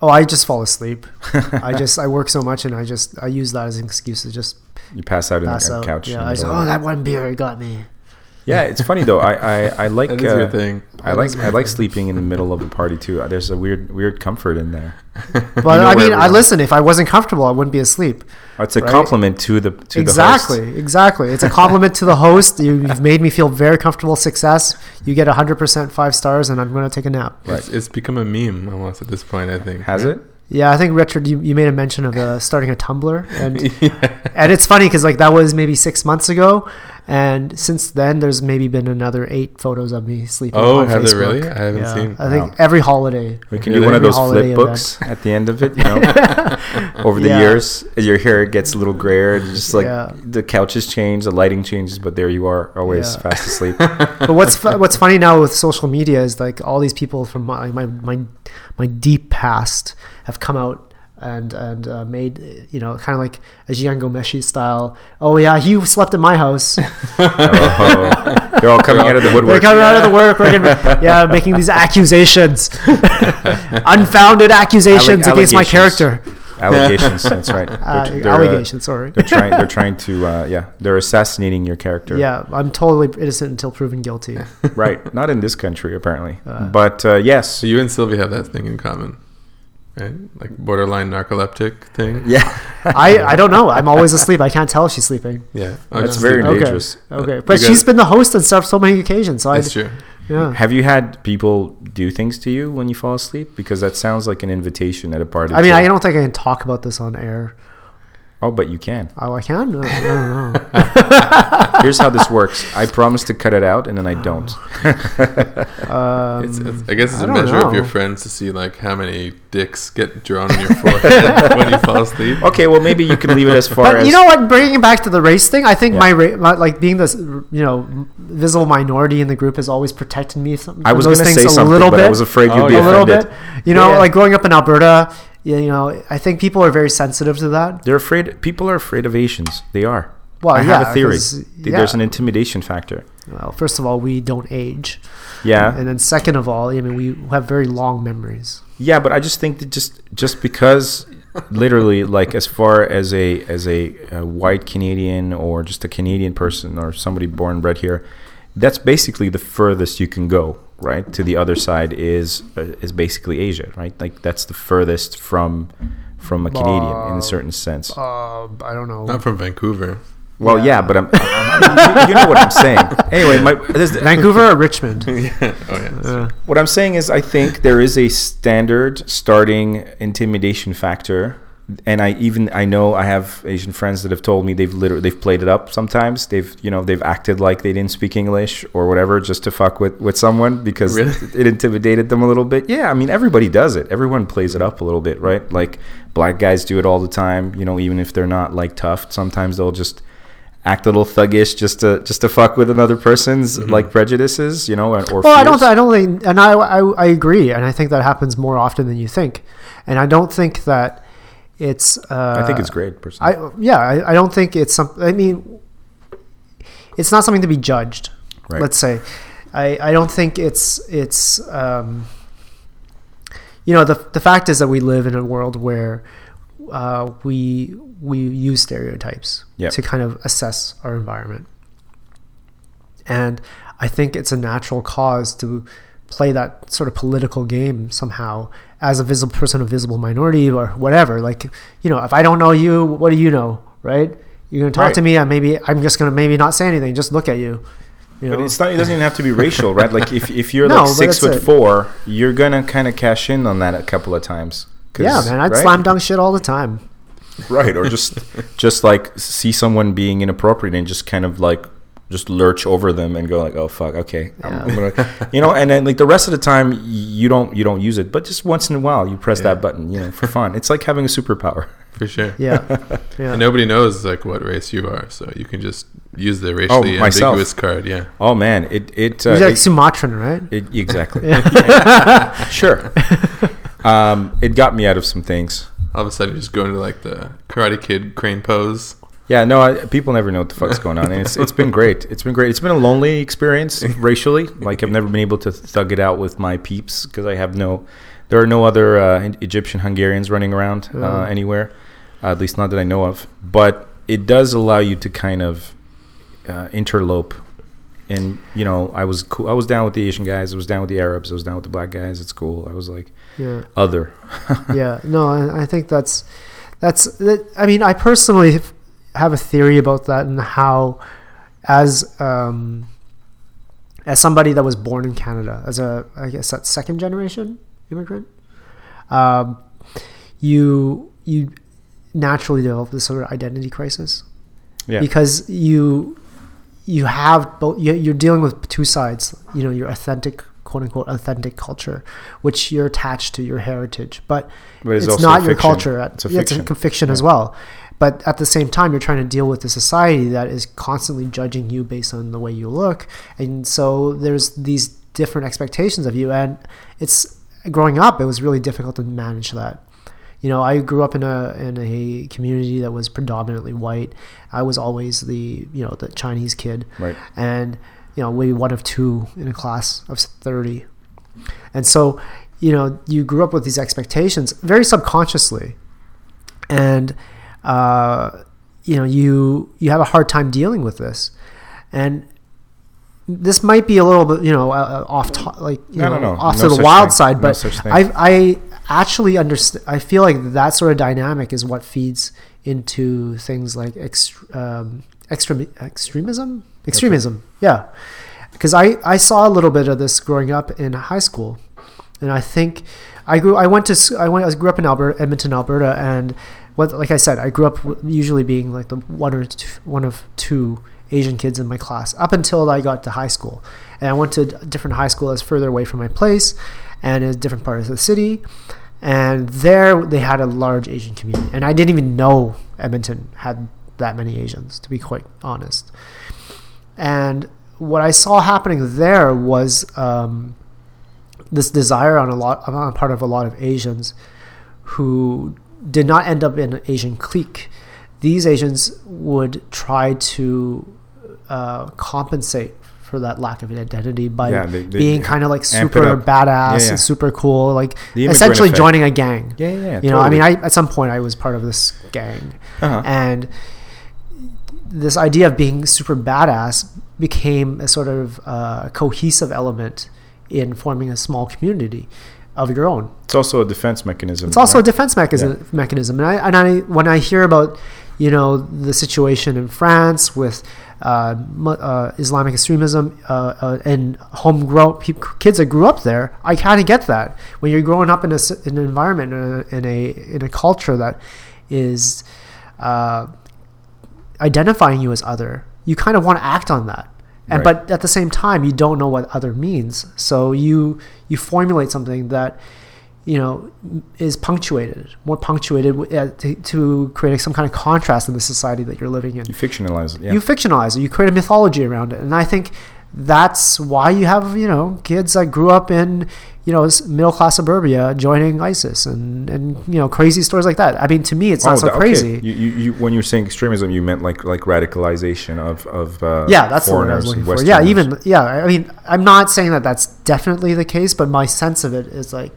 Oh, I just fall asleep. I just I work so much and I just I use that as an excuse to just You pass out in pass the out. couch. Yeah, I the just, middle oh that one beer got me. yeah, it's funny though. I, I, I like That is uh, your thing. I like I like sleeping in the middle of a party too. Uh, There's a weird weird comfort in there. But know I mean, I listen. If I wasn't comfortable, I wouldn't be asleep. It's a Right? compliment to the to exactly, the host. exactly. It's a compliment to the host. You, you've made me feel very comfortable. Success. You get hundred percent five stars, and I'm going to take a nap. It's, it's become a meme almost at this point. I think Has it? Yeah, I think Richard, you, you made a mention of uh, starting a Tumblr, and and it's funny because like that was maybe six months ago, and since then there's maybe been another eight photos of me sleeping. Oh, on have there really? I haven't Yeah, seen. I think Wow. every holiday. We can Yeah, do one of those holiday flip event. books at the end of it. You know, over the Yeah. years, your hair gets a little grayer. Just like Yeah. the couches change, the lighting changes, but there you are, always Yeah. fast asleep. But what's fu- what's funny now with social media is like all these people from my my my, my deep past have come out and and uh, made you know kind of like a Jian Ghomeshi style. Oh yeah, he slept in my house. oh, they're all coming out of the woodwork. They're woodwork. coming out of the woodwork. gonna, yeah, making these accusations, unfounded accusations Alleg- against my character. Allegations. That's right. They're, Uh, they're, uh, allegations, sorry. they're trying. They're trying to. Uh, yeah, they're assassinating your character. Yeah, I'm totally innocent until proven guilty. Right. Not in this country, apparently. Uh. but uh, yes. So you and Sylvia have that thing in common, right? Like borderline narcoleptic thing. Yeah. I, I don't know. I'm always asleep. I can't tell if she's sleeping. Yeah, Oh, That's very sleeping. Okay. dangerous. Okay, You but guys- she's been the host and stuff so many occasions. So I, That's true. yeah. Have you had people do things to you when you fall asleep? Because that sounds like an invitation at a party. I mean, too. I don't think I can talk about this on air. Oh, but you can. Oh, I can. I don't know. Here's how this works. I promise to cut it out, and then I don't. Um, It's, it's, I guess it's I a don't measure of your friends to see like how many dicks get drawn on your forehead when you fall asleep. Okay, well maybe you can leave it as far but as you know what? Bringing it back to the race thing, I think Yeah. my, ra- my like being this you know visible minority in the group has always protected me from I was those going to things say a something, little but bit. I was afraid you'd Oh, be a yeah. little offended. bit. You know, Yeah. like growing up in Alberta, you, you know, I think people are very sensitive to that. They're afraid. People are afraid of Asians. They are. Well, I have a theory. Th- There's an intimidation factor. Well, first of all, we don't age, Yeah, and then second of all, I mean, we have very long memories. yeah, but I just think that just just because, literally, like as far as a as a, a white Canadian or just a Canadian person or somebody born and bred here, that's basically the furthest you can go. Right to the other side is uh, is basically Asia. Right, like that's the furthest from from a Canadian in Uh, a certain sense. Uh, I don't know. Not from Vancouver. Well, yeah, but I'm, I'm- you, you know what I'm saying. Anyway, my, this, Vancouver or Richmond? yeah. Oh yeah. Uh, what I'm saying is, I think there is a standard starting intimidation factor, and I even I know I have Asian friends that have told me they've literally they've played it up sometimes. They've you know they've acted like they didn't speak English or whatever just to fuck with with someone because Really? it intimidated them a little bit. Yeah, I mean everybody does it. Everyone plays it up a little bit, right? Like black guys do it all the time. You know, even if they're not like tough, sometimes they'll just act a little thuggish just to just to fuck with another person's mm-hmm. like prejudices, you know, or, or well, I don't. I don't think, and I, I, I agree, and I think that happens more often than you think, and I don't think that it's. Uh, I think it's great, personally. I yeah, I, I don't think it's something. I mean, it's not something to be judged. Right. Let's say, I, I don't think it's it's. Um, you know the the fact is that we live in a world where uh, we we use stereotypes Yep. to kind of assess our environment, and I think it's a natural cause to play that sort of political game somehow as a visible person, a visible minority, or whatever. Like, you know, if I don't know you, what do you know, right? You're gonna talk Right. to me, and maybe I'm just gonna maybe not say anything, just look at you. You But know? it's not. It doesn't even have to be racial, right? Like if if you're No, like six foot it. four, you're gonna kind of cash in on that a couple of times. yeah, man, I'd right? slam dunk shit all the time. right or just just like see someone being inappropriate and just kind of like just lurch over them and go like oh fuck okay I'm, I'm gonna you know and then like the rest of the time you don't you don't use it but just once in a while you press Yeah. that button you know for fun it's like having a superpower for sure. Yeah, yeah. And nobody knows like what race you are, so you can just use the racially Oh, ambiguous card. Yeah. oh man it it, uh, He's like it, Sumatran, right? it exactly sure um it got me out of some things All of a sudden, you just go into like the Karate Kid crane pose. Yeah, no, I, people never know what the fuck's going on, and it's it's been great. It's been great. It's been a lonely experience racially. Like I've never been able to thug it out with my peeps because I have no, there are no other uh, Egyptian Hungarians running around uh, anywhere, uh, at least not that I know of. But it does allow you to kind of uh, interlope, and you know, I was cool. I was down with the Asian guys. I was down with the Arabs. I was down with the black guys. It's cool. I was like Yeah. other. yeah no I, I think that's that's that, i mean i personally have- a theory about that and how as um as somebody that was born in canada as a i guess that second generation immigrant um you you naturally develop this sort of identity crisis Yeah. because you you have both you- you're dealing with two sides you know your authentic quote unquote authentic culture which you're attached to your heritage but, But it's it's, not a your fiction. culture It's a Yeah, it's a fiction. fiction as well but at the same time you're trying to deal with a society that is constantly judging you based on the way you look. And so there's these different expectations of you. And it's growing up it was really difficult to manage that. You know i grew up in a in a community that was predominantly white. I was always the you know the chinese kid. Right. and you know maybe one of two in a class of 30 and so you know you grew up with these expectations very subconsciously. And uh, you know you you have a hard time dealing with this and this might be a little bit you know uh, uh, off to- like you No, know, no, no. off to the wild thing. side but. I I actually understand I feel like that sort of dynamic is what feeds into things like ext- um, extrem- extremism extremism yeah because I, I saw a little bit of this growing up in high school and I think I grew I went to I went I grew up in Alberta Edmonton Alberta and what like I said I grew up usually being like the one or two, one of two Asian kids in my class up until I got to high school. And I went to a different high school that's further away from my place and in a different part of the city. And there they had a large Asian community. And I didn't even know Edmonton had that many Asians to be quite honest. And what I saw happening there was um, this desire on a lot on the part of a lot of Asians who did not end up in an Asian clique. These Asians would try to uh, compensate for that lack of identity by Yeah, they- they being kind of like super badass Yeah, yeah. and super cool, like essentially effect. joining a gang. Yeah, yeah, yeah. You know, I mean. I at some point I was part of this gang, Uh-huh. and this idea of being super badass became a sort of uh, cohesive element in forming a small community of your own. It's also a defense mechanism. It's also a defense mechanism. Mechanism, and I and I when I hear about you know the situation in France with uh, uh, Islamic extremism uh, uh, and homegrown kids that grew up there, I kind of get that. When you're growing up in a, in an environment in a, in a in a culture that is uh, identifying you as other, you kind of want to act on that. And Right. but at the same time, you don't know what other means, so you you formulate something that you know is punctuated, more punctuated to, to create some kind of contrast in the society that you're living in. You fictionalize it. Yeah. You fictionalize it. You create a mythology around it, and I think that's why you have you know kids that grew up in you know middle class suburbia joining ISIS and and you know crazy stories like that. I mean, to me, it's not so Oh, that- okay. crazy. You, you, you, when you're saying extremism, you meant like like radicalization of of uh, yeah, that's word I was looking for. Yeah, even yeah. I mean, I'm not saying that that's definitely the case, but my sense of it is like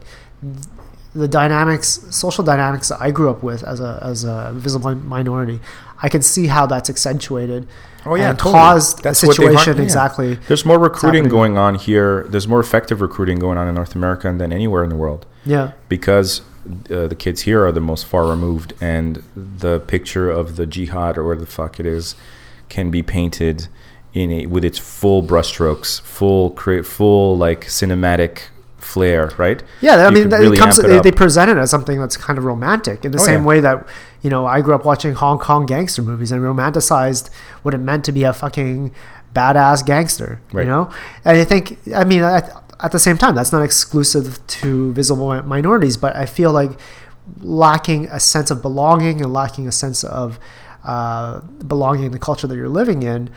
the dynamics, social dynamics that I grew up with as a as a visible minority. I can see how that's accentuated. Oh yeah, and totally. caused That's the what they har- situation yeah. exactly. There's more recruiting going on here. There's more effective recruiting going on in North America than anywhere in the world Yeah, because uh, the kids here are the most far removed, and the picture of the jihad or where the fuck it is can be painted in a, with its full brushstrokes, full create, full like cinematic flair, right? Yeah, I You mean, could that- really it comes. it They, they present it as something that's kind of romantic in the Oh, same yeah. way that you know I grew up watching Hong Kong gangster movies and romanticized what it meant to be a fucking badass gangster. Right. You know, and I think I mean at, at the same time that's not exclusive to visible minorities, but I feel like lacking a sense of belonging and lacking a sense of uh, belonging in the culture that you're living in,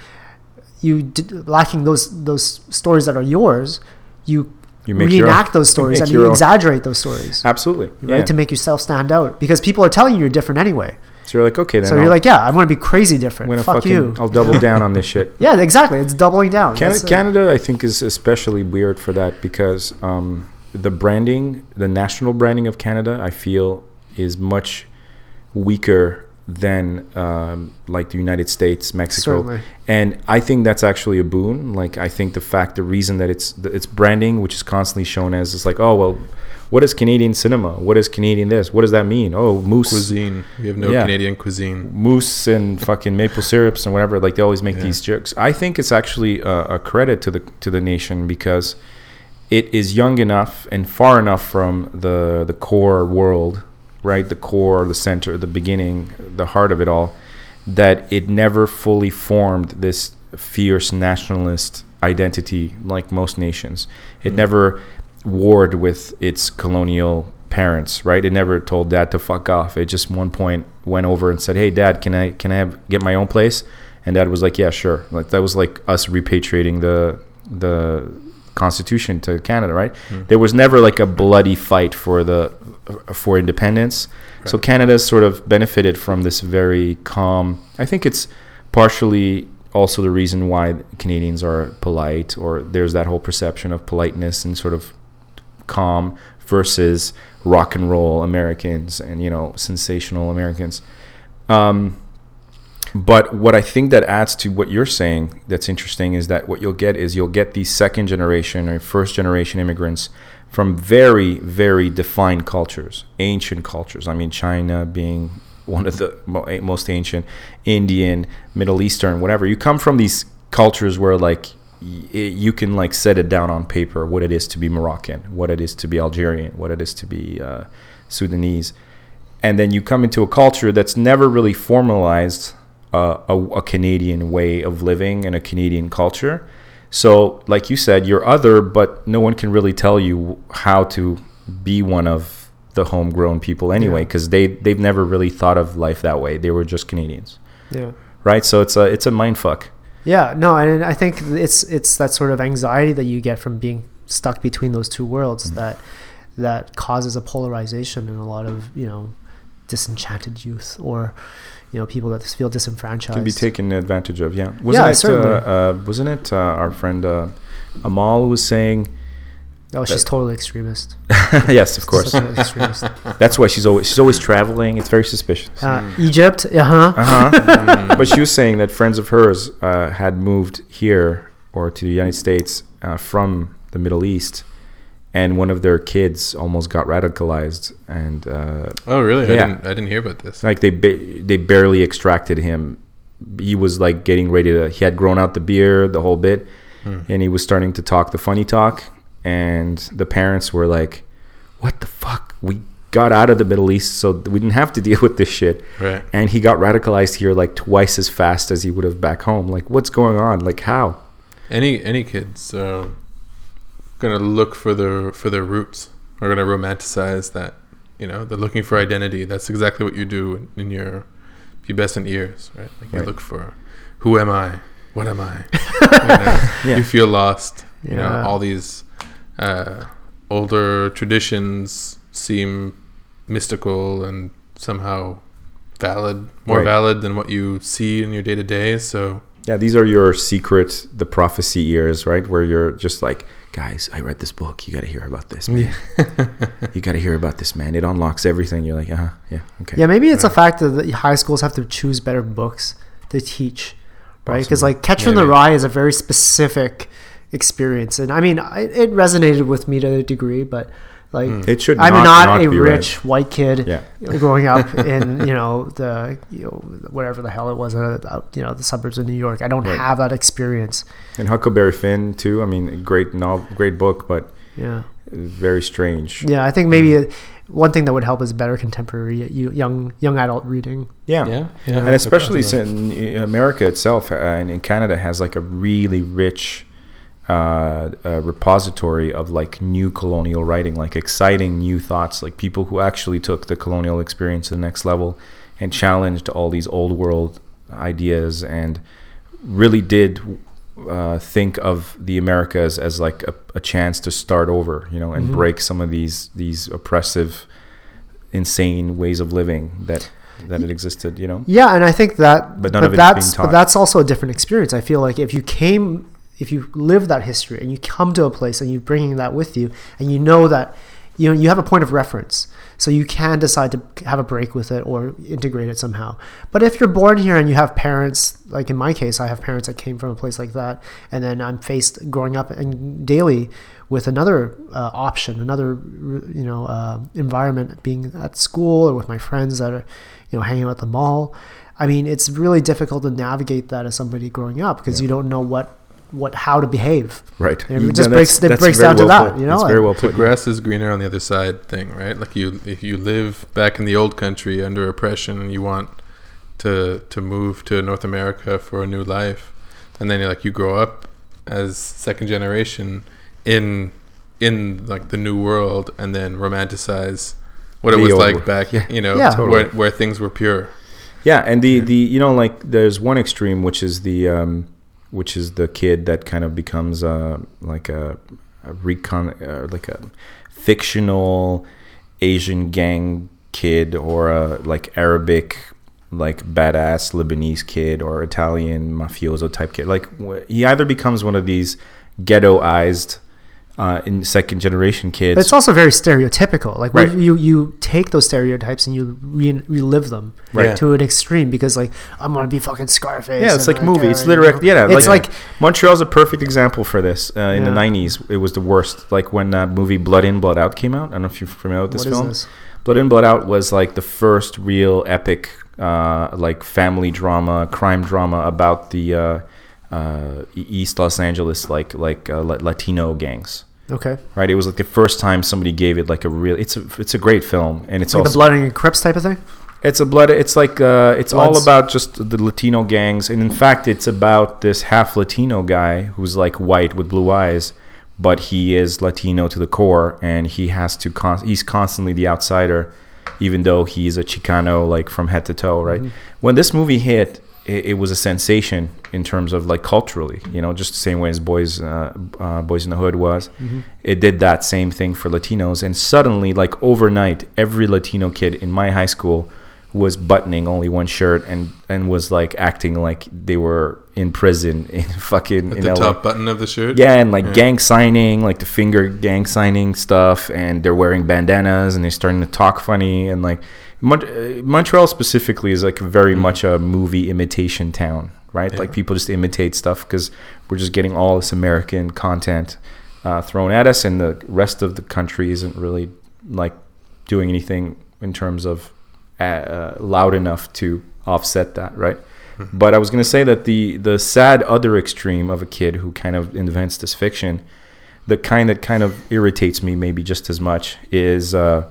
you d- lacking those those stories that are yours, you. You make your own- reenact those stories make and you own- exaggerate those stories Absolutely, right? yeah. To make yourself stand out because people are telling you you're different anyway. so you're like, okay, then So I'll, you're like, yeah, I'm going to be crazy different. Fuck fucking, you. I'll double down on this shit. yeah, exactly. It's doubling down. Canada, uh, Canada, I think, is especially weird for that because um, the branding, the national branding of Canada, I feel is much weaker than um, like the United States, Mexico, Certainly. and I think that's actually a boon. Like I think the fact, the reason that it's it's branding, which is constantly shown as it's like, oh well, what is Canadian cinema? What is Canadian this? What does that mean? Oh, moose Cuisine. We have no Yeah. Canadian cuisine. moose and fucking maple syrups and whatever. Like they always make Yeah. these jokes. I think it's actually a, a credit to the to the nation because it is young enough and far enough from the the core world, right? The core, the center, the beginning, the heart of it all, that it never fully formed this fierce nationalist identity like most nations. It mm. never warred with its colonial parents, right? It never told dad to fuck off. It just one point went over and said, "Hey, dad, can I can I have, get my own place?" And dad was like, "Yeah, sure." Like that was like us repatriating the the constitution to Canada, right? There was never like a bloody fight for the for independence. So Canada's sort of benefited from this very calm. I think it's partially also the reason why Canadians are polite, or there's that whole perception of politeness and sort of calm versus rock and roll Americans and you know sensational Americans. Um, but what I think that adds to what you're saying that's interesting is that what you'll get is you'll get these second generation or first generation immigrants from very very defined cultures, ancient cultures. I mean, China being one of the most ancient, Indian, Middle Eastern, whatever. You come from these cultures where like you can like set it down on paper what it is to be Moroccan, what it is to be Algerian, what it is to be uh, Sudanese, and then you come into a culture that's never really formalized uh, a, a Canadian way of living and a Canadian culture. So, like you said, you're other, but no one can really tell you how to be one of the homegrown people anyway, because they they've never really thought of life that way. They were just Canadians, Yeah. right? So it's a it's a mind fuck. Yeah, no, and I think it's it's that sort of anxiety that you get from being stuck between those two worlds that that causes a polarization in a lot of you know disenchanted youth or you know people that feel disenfranchised. Can be taken advantage of. Yeah, wasn't Yeah, it? certainly. Uh, uh, wasn't it? Uh, our friend uh, Amal was saying. oh, she's totally extremist. yes, of course. Extremist. That's why she's always she's always traveling. It's very suspicious. Uh, Egypt, uh huh. Uh-huh. but she was saying that friends of hers uh, had moved here or to the United States uh, from the Middle East, and one of their kids almost got radicalized, and uh, Oh, really? I Yeah. didn't. I didn't hear about this. like they ba- they barely extracted him. He was like getting ready to. He had grown out the beard, the whole bit, and he was starting to talk the funny talk. And the parents were like, "What the fuck? We got out of the Middle East, so we didn't have to deal with this shit." Right. And he got radicalized here like twice as fast as he would have back home. Like, what's going on? Like, how? Any any kids uh, gonna look for their for their roots are gonna romanticize that. You know, they're looking for identity. That's exactly what you do in, in your pubescent years, right? Like you look for who am I? What am I? you, know, Yeah. you feel lost. You know, all these uh, older traditions seem mystical and somehow valid, more Right. valid than what you see in your day to day. So Yeah, these are your secret, the prophecy years, right? Where you're just like, guys, I read this book. You got to hear about this. Man. you got to hear about this, man. It unlocks everything. You're like, uh huh, yeah, okay. Yeah, maybe it's a fact that the high schools have to choose better books to teach, right? Because like Catcher in the. Rye is a very specific experience, and I mean, I, it resonated with me to a degree, but Like It should I'm not- not, not a be read. rich white kid Yeah. growing up in you know the you know whatever the hell it was uh, you know the suburbs of New York. I don't Right. have that experience. And Huckleberry Finn too. I mean, great novel, great book, but Yeah. very strange. Yeah, I think maybe uh one thing that would help is better contemporary young young adult reading. Yeah. Yeah, yeah. and especially since in America itself uh, and in Canada has like a really rich uh, uh, repository of like new colonial writing, like exciting new thoughts, like people who actually took the colonial experience to the next level and challenged all these old world ideas and really did uh, think of the Americas as like a, a chance to start over, you know, and Mhm. break some of these these oppressive, insane ways of living that that it existed, you know. Yeah, and I think that, But none of it is that's but that's also a different experience. I feel like if you came, if you live that history and you come to a place and you're bringing that with you, and you know that you know you have a point of reference, so you can decide to have a break with it or integrate it somehow. But if you're born here and you have parents, like in my case, I have parents that came from a place like that, and then I'm faced growing up and daily with another uh, option, another you know uh, environment, being at school or with my friends that are you know hanging out at the mall. I mean, it's really difficult to navigate that as somebody growing up because you don't know what what how to behave. Right. And it just no, breaks- that's- it breaks that's down to very that, put. you know, It's very well the grass is greener on the other side thing, right? Like you, if you live back in the old country under oppression and you want to to move to North America for a new life, and then you like you grow up as second generation in in like the new world, and then romanticize what it was like world. back, Yeah. you know, Yeah. where where things were pure. Yeah, and the the you know like there's one extreme which is the um, which is the kid that kind of becomes uh, like a, a recon uh, like a fictional Asian gang kid or a like Arabic like badass Lebanese kid or Italian mafioso type kid. Like he either becomes one of these ghettoized uh, in second generation kids. But it's also very stereotypical. Like Right. you you take those stereotypes and you re- relive them Right. to an extreme because like I'm gonna be fucking Scarface. Yeah, it's like a movie. It's uh, literally you know? yeah. It's like, like Montreal's a perfect example for this. Uh, in the '90s, it was the worst. Like when that movie Blood In, Blood Out came out. I don't know if you're familiar with this what film. this? Blood In, Blood Out was like the first real epic, uh, like family drama, crime drama about the uh, uh, East Los Angeles, like like uh, Latino gangs. Okay, Right. It was like the first time somebody gave it like a real. It's a it's a great film, and it's like the Blood and Crips type of thing. it's a blood. It's like uh, it's all about just the Latino gangs, and in fact, it's about this half Latino guy who's like white with blue eyes, but he is Latino to the core, and he has to con- he's constantly the outsider, even though he's a Chicano like from head to toe. Right. When this movie hit, it, it was a sensation in terms of like culturally, you know, just the same way as Boys uh, uh, Boys in the Hood was. It did that same thing for Latinos, and suddenly, like overnight, every Latino kid in my high school was buttoning only one shirt and and was like acting like they were in prison in fucking At in the LA. top button of the shirt. Yeah, and like gang signing, like the finger gang signing stuff, and they're wearing bandanas and they're starting to talk funny, and like Mon- uh, Montreal specifically is like very much a movie imitation town, right? Like people just imitate stuff because we're just getting all this American content uh, thrown at us, and the rest of the country isn't really like doing anything in terms of uh, uh, loud enough to offset that, right? But I was going to say that the the sad other extreme of a kid who kind of invents this fiction, the kind that kind of irritates me maybe just as much is uh,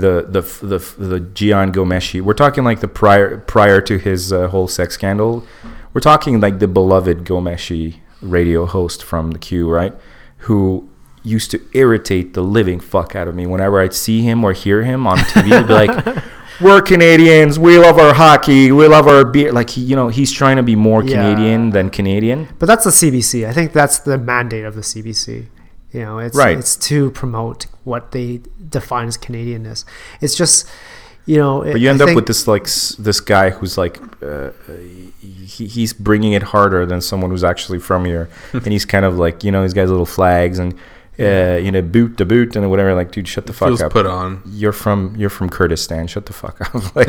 the the the the Jian Ghomeshi. We're talking like the prior prior to his uh, whole sex scandal. We're talking like the beloved Ghomeshi radio host from the Q, right? Who used to irritate the living fuck out of me whenever I'd see him or hear him on TV. He'd be like, "We're Canadians. We love our hockey. We love our beer." Like he, you know, he's trying to be more Yeah. Canadian than Canadian. But that's the CBC. I think that's the mandate of the CBC. You know, it's Right. it's to promote what they define as Canadianness. It's just, you know, But you end up with this like this guy who's like uh, he, he's bringing it harder than someone who's actually from here, and he's kind of like you know he's got his little flags and uh, you know boot to boot and whatever. Like, dude, shut the fuck Feels up. put on. You're from you're from Kurdistan. Shut the fuck up. like,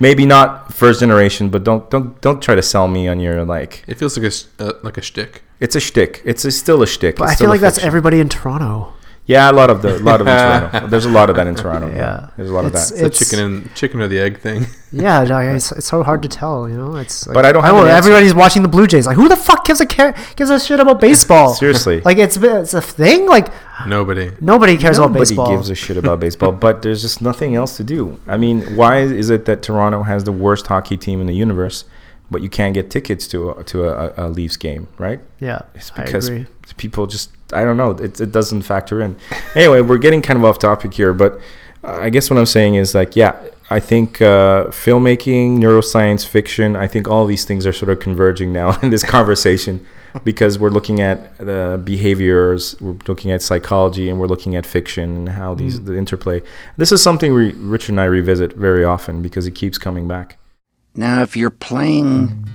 maybe not first generation, but don't don't don't try to sell me on your like. It feels like a s- uh, like a shtick. It's a shtick. It's a, still a shtick. But It's I feel a like that's everybody in Toronto. Yeah, a lot of the, a lot of in Toronto. There's a lot of that in Toronto. Yeah. there's a lot It's- of that. It's the chicken and chicken or the egg thing. Yeah, no, it's, it's so hard to tell. You know, it's. Like, But I don't have an answer. Everybody's watching the Blue Jays. Like, who the fuck gives a care gives a shit about baseball? Seriously. Like, it's it's a thing. Like, Nobody. nobody cares about baseball. Nobody gives a shit about baseball, but there's just nothing else to do. I mean, why is it that Toronto has the worst hockey team in the universe, but you can't get tickets to a, to a, a Leafs game, right? yeah, It's because people just I don't know. It, it doesn't factor in. Anyway, we're getting kind of off topic here, but I guess what I'm saying is like, yeah, I think uh, filmmaking, neuroscience, fiction, I think all these things are sort of converging now in this conversation because we're looking at the behaviors, we're looking at psychology, and we're looking at fiction and how these the interplay. This is something we, Richard and I revisit very often because it keeps coming back. Now, if you're playing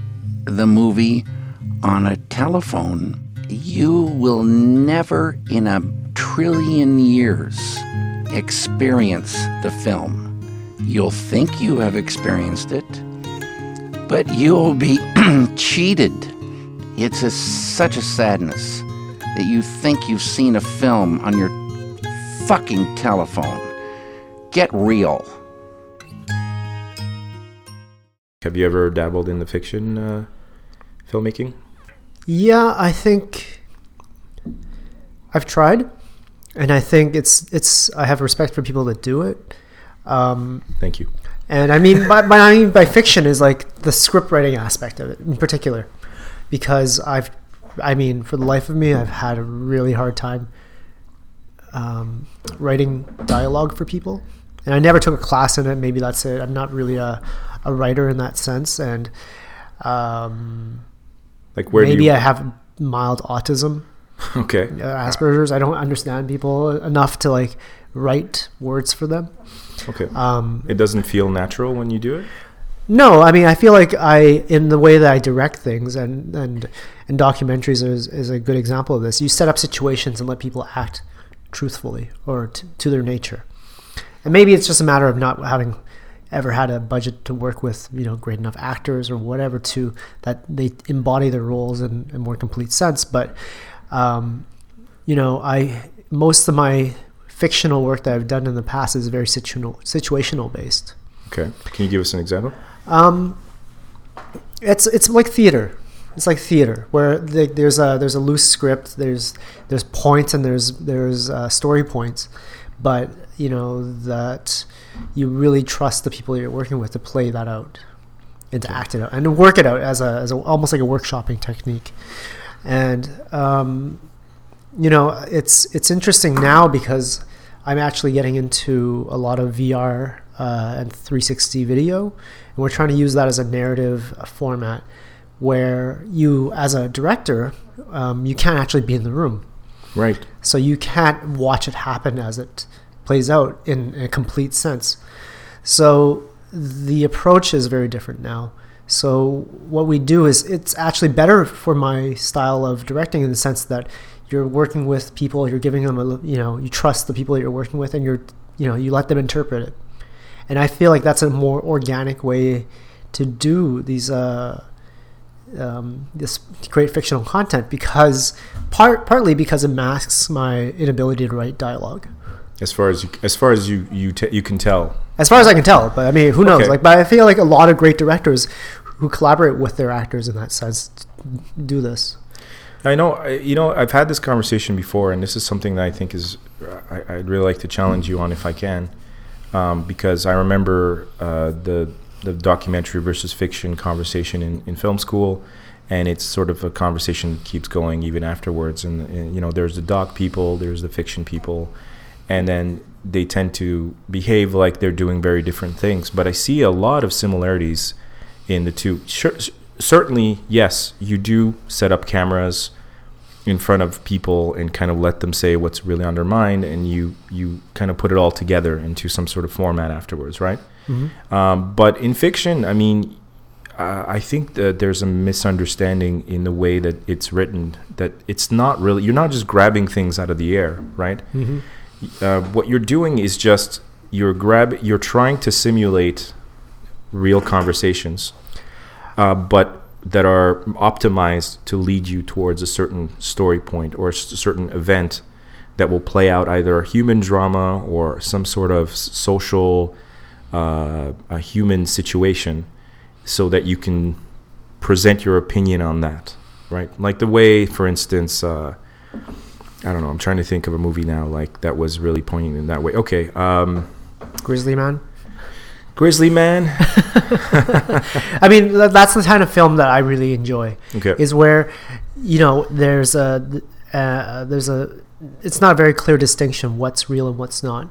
the movie on a telephone, you will never in a trillion years experience the film. You'll think you have experienced it, but you'll be cheated. It's a, such a sadness that you think you've seen a film on your fucking telephone. Get real. Have you ever dabbled in the fiction uh, filmmaking? Yeah, I think I've tried, and I think it's it's. I have respect for people that do it. Um, Thank you. And I mean, by, by I mean by fiction is like the script writing aspect of it in particular, because I've, I mean, for the life of me, I've had a really hard time um, writing dialogue for people, and I never took a class in it. Maybe that's it. I'm not really a, a writer in that sense, and um, Like where maybe do you? I have mild autism okay. uh, Asperger's. I don't understand people enough to like write words for them. Okay. Um, It doesn't feel natural when you do it. no, I mean I feel like I in the way that I direct things and and and documentaries is is a good example of this. You set up situations and let people act truthfully or t- to their nature. And maybe it's just a matter of not having ever had a budget to work with, you know, great enough actors or whatever to that they embody their roles in a more complete sense. But um, you know, I most of my fictional work that I've done in the past is very situational situational based. Okay. Can you give us an example? Um, it's it's like theater. It's like theater where the, there's a there's a loose script. There's there's points and there's there's uh, story points, but you know that you really trust the people you're working with to play that out and to act it out and to work it out as a as a, almost like a workshopping technique. And um, you know it's it's interesting now because I'm actually getting into a lot of VR uh, and 360 video, and we're trying to use that as a narrative format where you, as a director, um, you can't actually be in the room, Right. so you can't watch it happen as it plays out in a complete sense. So the approach is very different now. So what we do is it's actually better for my style of directing in the sense that you're working with people, you're giving them a you know you trust the people that you're working with, and you're you know you let them interpret it. And I feel like that's a more organic way to do these uh, um, this great fictional content because part partly because it masks my inability to write dialogue. As far as you, as far as you you te- you can tell. As far as I can tell, but I mean, who knows? Okay. Like, but I feel like a lot of great directors who collaborate with their actors in that sense do this. I know. You know, I've had this conversation before, and this is something that I think is I, I'd really like to challenge you on if I can, um, because I remember uh, the the documentary versus fiction conversation in, in film school, and it's sort of a conversation that keeps going even afterwards. And, and you know, there's the doc people, there's the fiction people, and then they tend to behave like they're doing very different things. But I see a lot of similarities in the two. Sure, certainly, yes, you do set up cameras in front of people and kind of let them say what's really on their mind, and you you kind of put it all together into some sort of format afterwards, right? Um, but in fiction, I mean, uh, I think that there's a misunderstanding in the way that it's written. That it's not really you're not just grabbing things out of the air, right? Uh, what you're doing is just you're grab you're trying to simulate real conversations, uh, but that are optimized to lead you towards a certain story point or a certain event that will play out either a human drama or some sort of social, uh, a human situation, so that you can present your opinion on that, right? Like the way, for instance, uh, I don't know. I'm trying to think of a movie now like that was really pointing in that way. Okay, um, Grizzly Man. Grizzly Man. I mean, that's the kind of film that I really enjoy. Okay. Is where, you know, there's a uh, there's a it's not a very clear distinction what's real and what's not.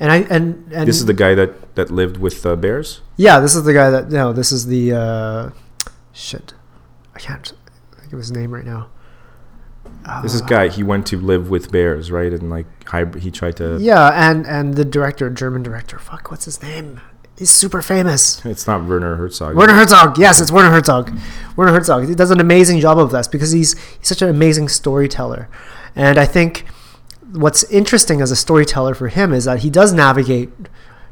And I and and this is the guy that that lived with uh, bears. yeah, this is the guy that no, this is the uh, shit. I can't think of his name right now. This is guy. He went to live with bears, right? And like he tried to. Yeah, and and the director, German director. Fuck, what's his name? He's super famous. It's not Werner Herzog. Werner Herzog. Yes, it's Werner Herzog. Werner Herzog. He does an amazing job of this because he's he's such an amazing storyteller, and I think what's interesting as a storyteller for him is that he does navigate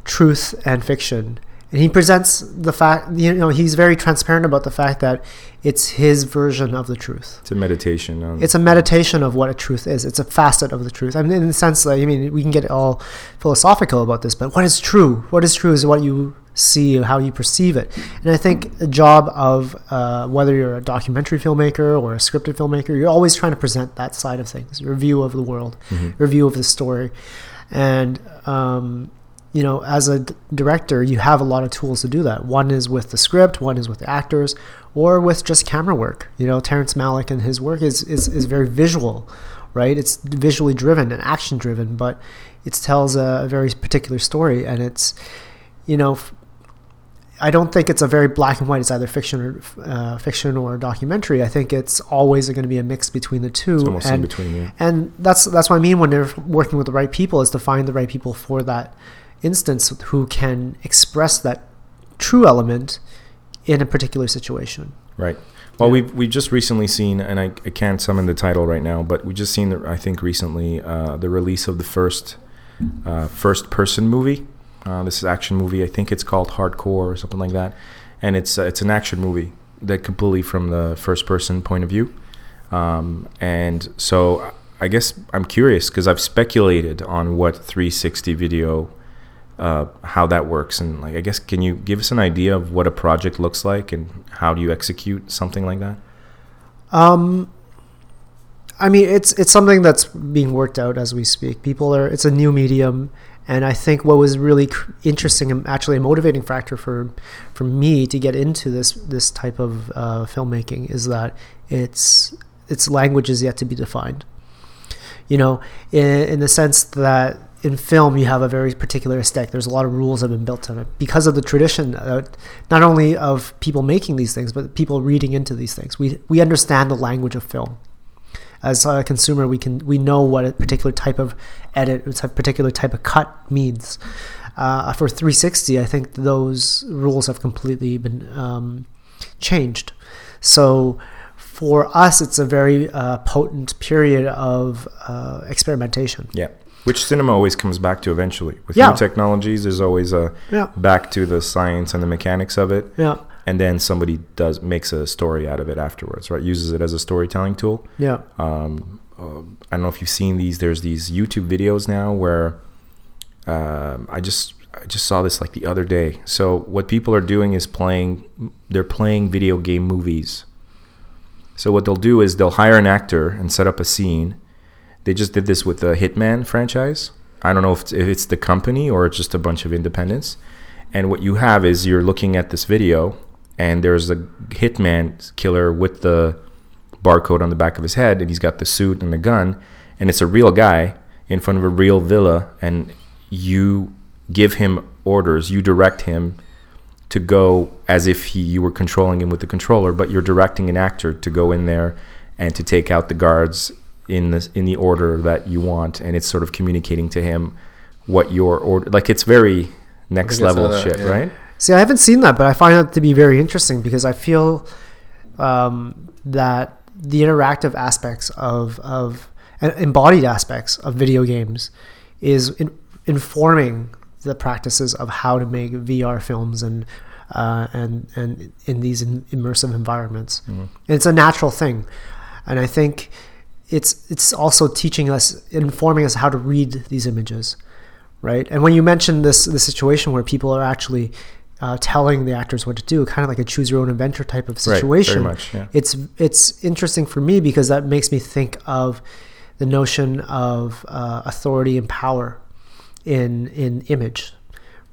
truth and fiction, and he presents the fact. You know, he's very transparent about the fact that it's his version of the truth. It's a meditation. On, It's a meditation of what a truth is. It's a facet of the truth. I mean, in the sense that I mean, we can get all philosophical about this, but what is true? What is true is what you see, how you perceive it. And I think the job of uh, whether you're a documentary filmmaker or a scripted filmmaker, you're always trying to present that side of things, your view of the world, your view of the story, and um, you know, as a d- director, you have a lot of tools to do that. One is with the script, one is with the actors, or with just camera work. You know, Terrence Malick and his work is, is, is very visual, right? It's visually driven and action driven, but it tells a, a very particular story. And it's, you know, f- I don't think it's a very black and white. It's either fiction or uh, fiction or documentary. I think it's always going to be a mix between the two. It's almost in and, between, yeah. and that's that's what I mean when they're working with the right people is to find the right people for that instance who can express that true element in a particular situation. Right. Well, we've we've just recently seen, and I, I can't summon the title right now, but we just seen, the, I think, recently uh, the release of the first uh, first person movie. Uh, this is action movie. I think it's called Hardcore or something like that, and it's uh, it's an action movie that completely from the first person point of view. Um, and so I guess I'm curious because I've speculated on what 360 video uh, how that works and like i guess can you give us an idea of what a project looks like and how do you execute something like that Um, I mean, it's it's something that's being worked out as we speak. People are it's a new medium, and I think what was really interesting and actually a motivating factor for for me to get into this this type of uh, filmmaking is that its its language is yet to be defined. You know, in, in the sense that in film you have a very particular aesthetic. There's a lot of rules that have been built on it because of the tradition, uh, not only of people making these things, but people reading into these things. We we understand the language of film. As a consumer, we can we know what a particular type of edit, a particular type of cut means. Uh, for 360, I think those rules have completely been um, changed. So for us, it's a very uh, potent period of uh, experimentation. yeah which cinema always comes back to eventually with Yeah. new technologies there's always a Yeah. back to the science and the mechanics of it Yeah, and then somebody does makes a story out of it afterwards right uses it as a storytelling tool yeah, um, uh, I don't know if you've seen these. There's these YouTube videos now where um, I just I just saw this like the other day. So what people are doing is playing. They're playing video game movies. So what they'll do is they'll hire an actor and set up a scene. They just did this with the Hitman franchise. I don't know if it's, if it's the company or just a bunch of independents. And what you have is you're looking at this video, and there's a hitman killer with the barcode on the back of his head, and he's got the suit and the gun, and it's a real guy in front of a real villa, and you give him orders, you direct him to go as if he you were controlling him with the controller, but you're directing an actor to go in there and to take out the guards in the in the order that you want, and it's sort of communicating to him what your order like it's very next think I saw level that, shit, yeah. right? See, I haven't seen that, but I find that to be very interesting because I feel um, that the interactive aspects of of and embodied aspects of video games is in, informing the practices of how to make VR films and uh, and and in these in immersive environments. And it's a natural thing, and I think it's it's also teaching us, informing us how to read these images, right? And when you mentioned this the situation where people are actually uh, telling the actors what to do, kind of like a choose your own adventure type of very situation. much, yeah. It's it's interesting for me because that makes me think of the notion of uh, authority and power in in image,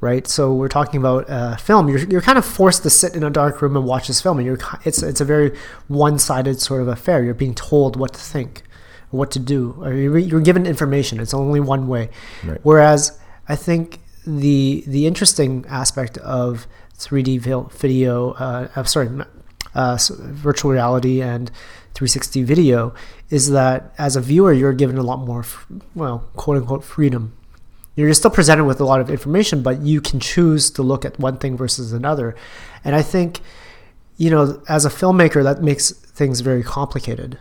right? So we're talking about uh, film. You're, you're kind of forced to sit in a dark room and watch this film, and you're it's it's a very one sided sort of affair. You're being told what to think, what to do, or you're, you're given information. It's only one way. Right. Whereas I think the the interesting aspect of 3D video, uh, uh, sorry, uh, virtual reality and 360 video is that as a viewer you're given a lot more, well, quote unquote, freedom. You're still presented with a lot of information, but you can choose to look at one thing versus another. And I think, you know, as a filmmaker, that makes things very complicated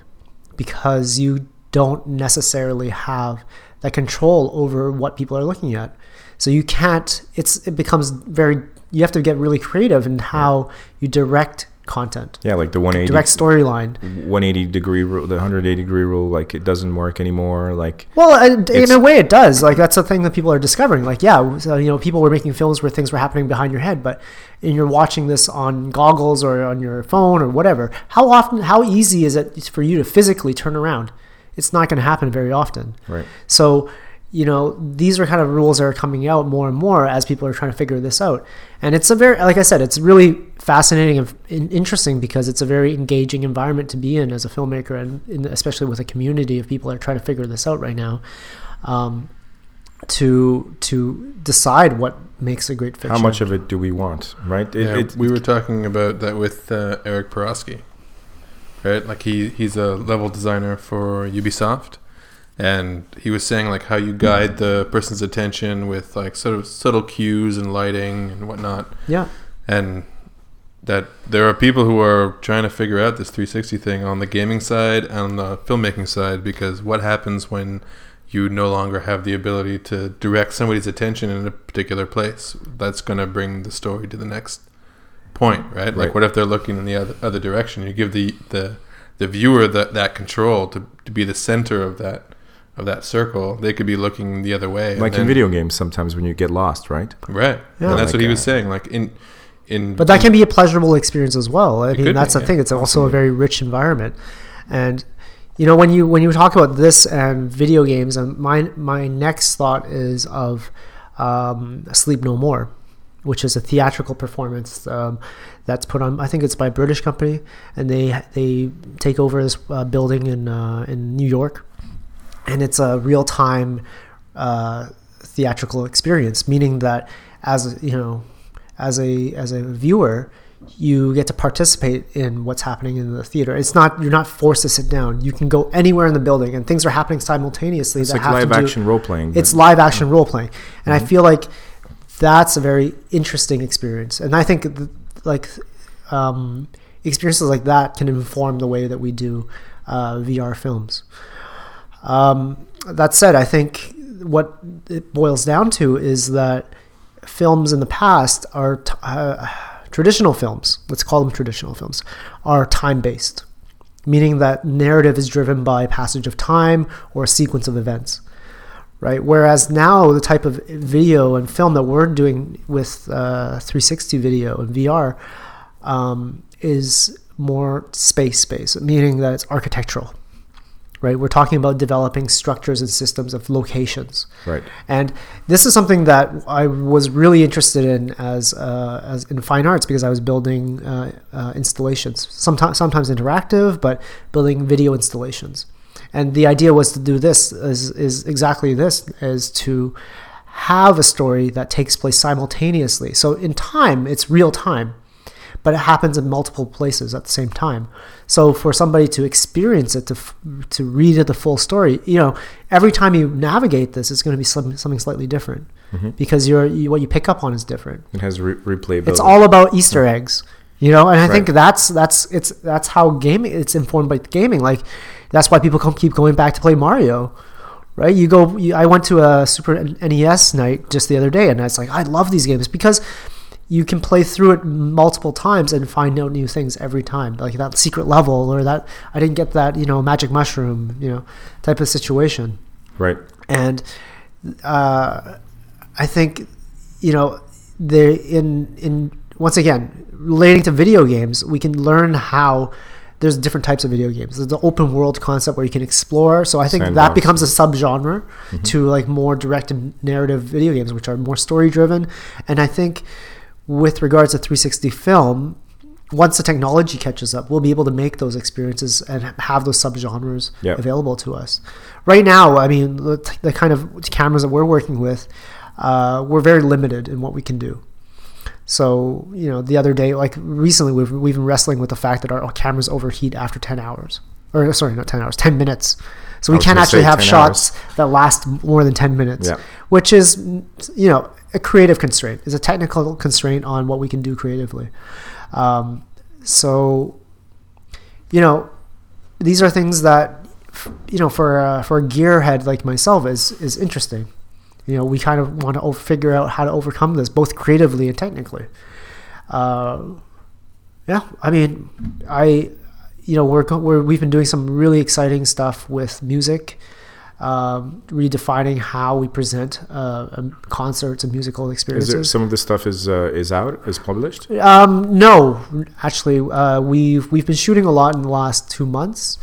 because you don't necessarily have that control over what people are looking at. So you can't. It's it becomes very. You have to get really creative in how you direct content, Yeah, like the 180 direct storyline. 180 degree rule, the 180 degree rule, like it doesn't work anymore. Like Well, in a way, it does. Like that's the thing that people are discovering. Like, yeah, so, you know, people were making films where things were happening behind your head, but and you're watching this on goggles or on your phone or whatever. How often? How easy is it for you to physically turn around? It's not going to happen very often. Right. So, you know, these are kind of rules that are coming out more and more as people are trying to figure this out. And it's a very, like I said, it's really fascinating and and interesting because it's a very engaging environment to be in as a filmmaker, and in, especially with a community of people that are trying to figure this out right now. Um, to to decide what makes a great fiction. how much of it do we want? Right. It, yeah, it- we were talking about that with uh, Eric Porosky, right? Like he he's a level designer for Ubisoft, and he was saying like how you guide the person's attention with like sort of subtle cues and lighting and whatnot, Yeah, and that there are people who are trying to figure out this 360 thing on the gaming side and on the filmmaking side because what happens when you no longer have the ability to direct somebody's attention in a particular place? That's going to bring the story to the next point right, like what if they're looking in the other, other direction you give the the the viewer that that control to, to be the center of that of that circle they could be looking the other way and like in video games, sometimes when you get lost, right? right Yeah. and that's Like, what he was uh, saying like in in but that can be a pleasurable experience as well. I mean, that's be, the yeah. thing. It's also a very rich environment, and you know when you when you talk about this and video games, and my my next thought is of um, Sleep No More, which is a theatrical performance um, that's put on. I think it's by a British company, and they they take over this uh, building in uh, in New York, and it's a real time uh, theatrical experience, meaning that as you know, as a as a viewer, you get to participate in what's happening in the theater. It's not you're not forced to sit down. You can go anywhere in the building, and things are happening simultaneously. It's that like have live to do- action role playing. it's live action role playing, and I feel like that's a very interesting experience. And I think th- like um, experiences like that can inform the way that we do uh, VR films. Um, that said, I think what it boils down to is that films in the past are t- uh, traditional films. Let's call them traditional films are time based meaning that narrative is driven by passage of time or a sequence of events right whereas now the type of video and film that we're doing with uh, 360 video and vr um, is more space based meaning that it's architectural right we're talking about developing structures and systems of locations Right. and this is something that I was really interested in as uh, as in fine arts because I was building uh, uh, installations, sometimes sometimes interactive, but building video installations. And the idea was to do this is is exactly this is to have a story that takes place simultaneously. So in time, it's real time, but it happens in multiple places at the same time. So for somebody to experience it, to to read the full story, you know, every time you navigate this, it's going to be some, something slightly different mm-hmm. because you're, you, what you pick up on is different. It has re- replayability. It's all about Easter eggs, you know, and I think that's that's it's that's how gaming it's informed by gaming. Like that's why people come keep going back to play Mario, right? You go. You, I went to a Super NES night just the other day, and I was like, I love these games because you can play through it multiple times and find out new things every time like that secret level or that i didn't get that you know magic mushroom you know type of situation Right. and uh, I think you know there in in once again relating to video games, we can learn how there's different types of video games. There's the open world concept where you can explore. So I think that becomes a subgenre to like more direct narrative video games, which are more story driven. And I think with regards to 360 film, once the technology catches up, we'll be able to make those experiences and have those subgenres Yeah. available to us. Right now, I mean, the, the kind of cameras that we're working with, uh, we're very limited in what we can do. So, you know, the other day, like recently, we've, we've been wrestling with the fact that our, cameras overheat after 10 hours. Or, sorry, not 10 hours, 10 minutes. So we can't actually have 10 shots that last more than 10 minutes, Yeah. which is, you know, a creative constraint. It's a technical constraint on what we can do creatively. Um, so, you know, these are things that, you know, for uh, for a gearhead like myself is is interesting. You know, we kind of want to figure out how to overcome this, both creatively and technically. Uh, yeah, I mean, I, you know, we're, we're we've been doing some really exciting stuff with music, um, redefining how we present uh, um, concerts and musical Is experiences. there some of this stuff is uh, is out is published? Um, no, actually, uh, we've we've been shooting a lot in the last two months,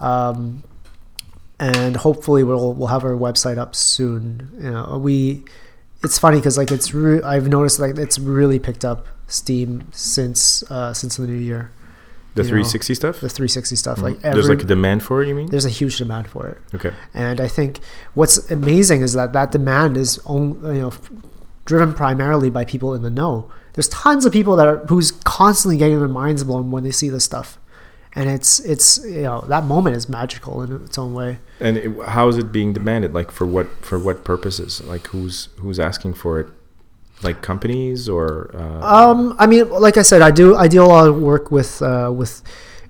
um, and hopefully we'll we'll have our website up soon. You know, we it's funny because like it's re- I've noticed like it's really picked up steam since uh, since the new year. The You know, 360 stuff. The 360 stuff, like every, There's like a demand for it. You mean? there's a huge demand for it. Okay. And I think what's amazing is that that demand is on, you know f- driven primarily by people in the know. There's tons of people that are who's constantly getting their minds blown when they see this stuff, and it's it's you know that moment is magical in its own way. And it, how is it being demanded? Like for what for what purposes? Like who's who's asking for it? Like companies or uh, Um, I mean, like I said, I do I do a lot of work with uh, with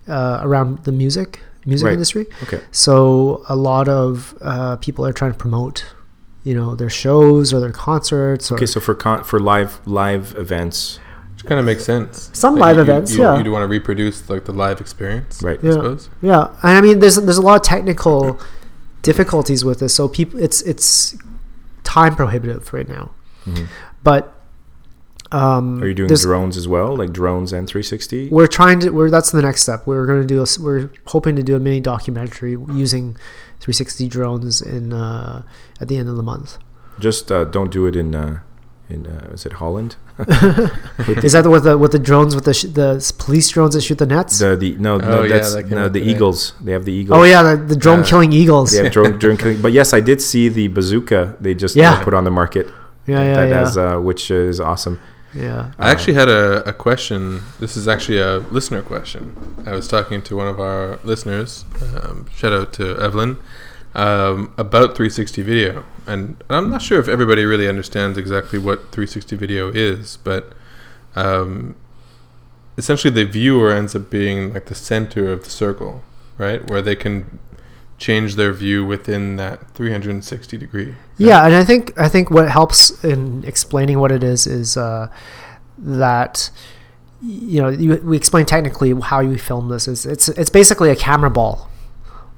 uh, around the music music Right. industry. okay. So a lot of uh, people are trying to promote, you know, their shows or their concerts or Okay, so for con- for live live events, Which kind of makes sense. Some Like, live you- events, you, yeah. You do want to reproduce like the live experience, right? I Yeah. suppose. Yeah, and I mean, there's there's a lot of technical difficulties with this. So people, it's it's time prohibitive right now. Mhm. But um, Are you doing drones as well, like drones and 360? We're trying to. We're that's the next step. We're going to do. A, s- we're hoping to do a mini documentary using 360 drones in uh, at the end of the month. Just uh, don't do it in uh, in uh, is it Holland? Is that with the with the drones with the sh- the police drones that shoot the nets? The the no no Oh, yeah, that's that no out the today. eagles. They have the eagles. oh yeah, the, the drone Uh, killing eagles. Yeah, drone, drone killing. But yes, I did see the bazooka they just Yeah. uh, put on the market. yeah, yeah, that yeah. has uh, which is awesome. yeah. I actually had a, a question. This is actually a listener question. I was talking to one of our listeners. Um, shout out to Evelyn um, about 360 video, and I'm not sure if everybody really understands exactly what 360 video is, but um, essentially the viewer ends up being like the center of the circle, right, where they can change their view within that 360 degree. Yeah, and I think I think what helps in explaining what it is is uh, that you know you, we explain technically how you film this. Is it's it's basically a camera ball,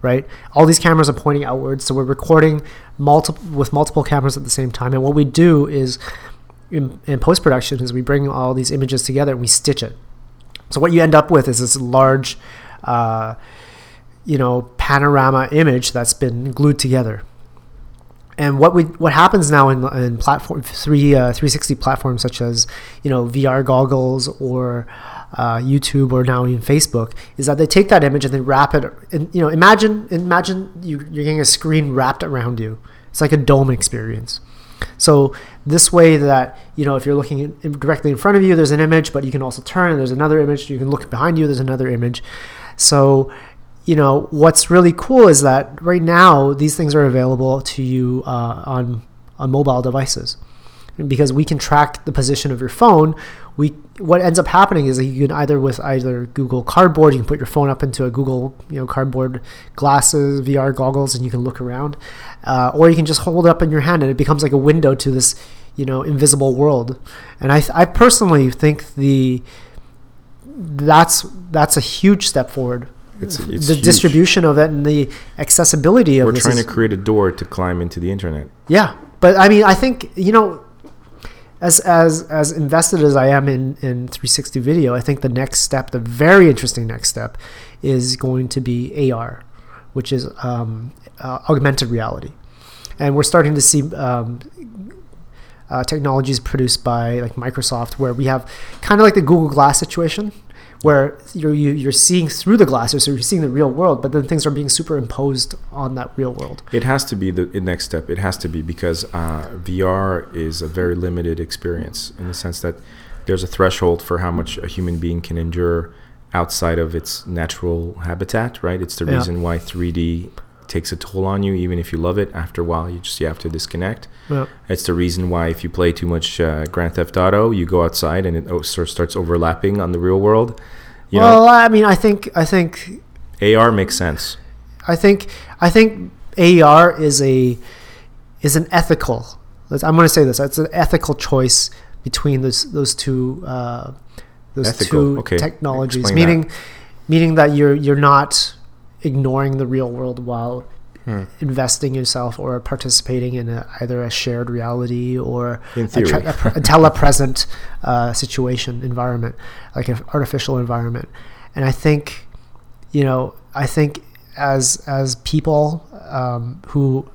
right? All these cameras are pointing outwards, so we're recording multiple with multiple cameras at the same time. And what we do is in, in post production is we bring all these images together and we stitch it. So what you end up with is this large, uh, you know, panorama image that's been glued together and what we what happens now in, in platform three uh, 360 platforms such as you know VR goggles or uh, YouTube or now even Facebook is that they take that image and they wrap it you know imagine imagine you, you're getting a screen wrapped around you. It's like a dome experience. So this way that you know if you're looking in, in- directly in front of you there's an image but you can also turn and there's another image. You can look behind you there's another image. So you know what's really cool is that right now these things are available to you uh, on on mobile devices. Because we can track the position of your phone we what ends up happening is that you can either with either google cardboard you can put your phone up into a google you know cardboard glasses vr goggles and you can look around uh, or you can just hold it up in your hand and it becomes like a window to this you know invisible world and i i personally think the that's that's a huge step forward It's, it's the huge. distribution of it and the accessibility of We're trying is- to create a door to climb into the internet. yeah, but I mean, I think you know, as as as invested as I am in in 360 video, I think the next step, the very interesting next step, is going to be AR, which is um, uh, augmented reality, and we're starting to see. Um, uh, technologies produced by like Microsoft, where we have kind of like the Google Glass situation, where you're you, you're seeing through the glasses, so you're seeing the real world, but then things are being superimposed on that real world. It has to be the next step. It has to be because uh, VR is a very limited experience in the sense that there's a threshold for how much a human being can endure outside of its natural habitat. Right? It's the Yeah. reason why 3D takes a toll on you, even if you love it. After a while, you just you have to disconnect. It's the reason why if you play too much uh, Grand Theft Auto, you go outside and it oh, sort of starts overlapping on the real world. You well, I mean, I think I think AR makes sense. I think I think AR is a is an ethical. I'm going to say this. It's an ethical choice between those those two uh, those Ethical, two okay. technologies. Explain meaning meaning that you're you're not ignoring the real world while investing yourself or participating in a, either a shared reality or a, tra- a, a telepresent uh, situation environment, like an artificial environment. And I think, you know, I think as as people um, who,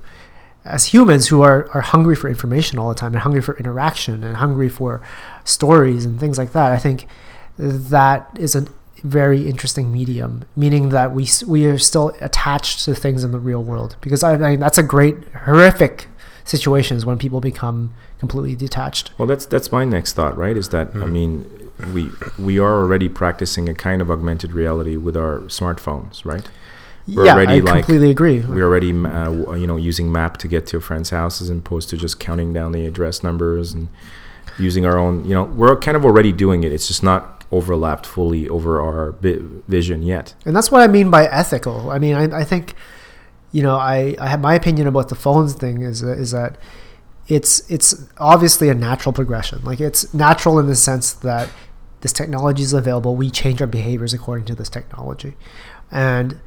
as humans who are are hungry for information all the time and hungry for interaction and hungry for stories and things like that, I think that is a very interesting medium, meaning that we we are still attached to things in the real world. Because I, I mean, that's a great horrific situations when people become completely detached. Well, that's that's my next thought, right? Is that I mean, we we are already practicing a kind of augmented reality with our smartphones, right? We're yeah, already I like- completely agree. We're already uh, you know using map to get to a friend's house as opposed to just counting down the address numbers and using our own. You know, we're kind of already doing it. It's just not overlapped fully over our bi- vision yet. and that's what I mean by ethical. I mean, I, I think, you know, I, I have my opinion about the phones thing is is that it's it's obviously a natural progression. Like it's natural in the sense that this technology is available. We change our behaviors according to this technology, and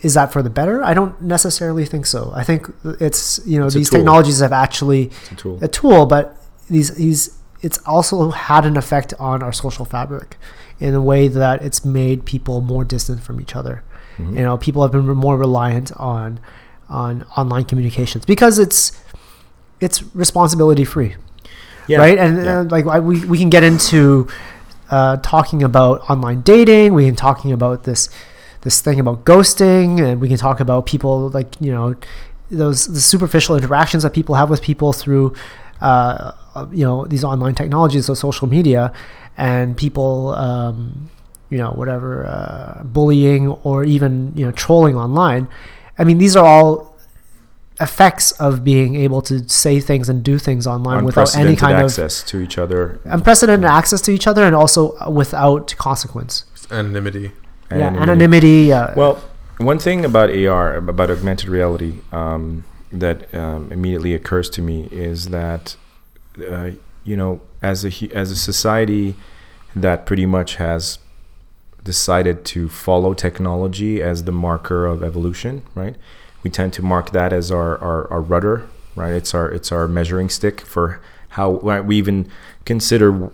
is that for the better? I don't necessarily think so. I think it's you know It's these technologies have actually It's a tool. a tool, but these these it's also had an effect on our social fabric in a way that it's made people more distant from each other. Mm-hmm. You know, people have been more reliant on on online communications because it's it's responsibility free, Yeah, right? And yeah. uh, like I, we we can get into uh, talking about online dating. We can talking about this this thing about ghosting, and we can talk about people like you know those the superficial interactions that people have with people through uh, uh, you know these online technologies, so social media, and people um, you know whatever uh, bullying or even you know trolling online. I mean, these are all effects of being able to say things and do things online without any Unprecedented kind of access to each other. unprecedented access to each other and also uh, without consequence. Anonymity. yeah, anonymity. anonymity. Uh, Well, one thing about AR, about augmented reality, um, that um, immediately occurs to me is that, uh, you know, as a as a society that pretty much has decided to follow technology as the marker of evolution, right? We tend to mark that as our, our, our rudder, right? It's our it's our measuring stick for how right? we even consider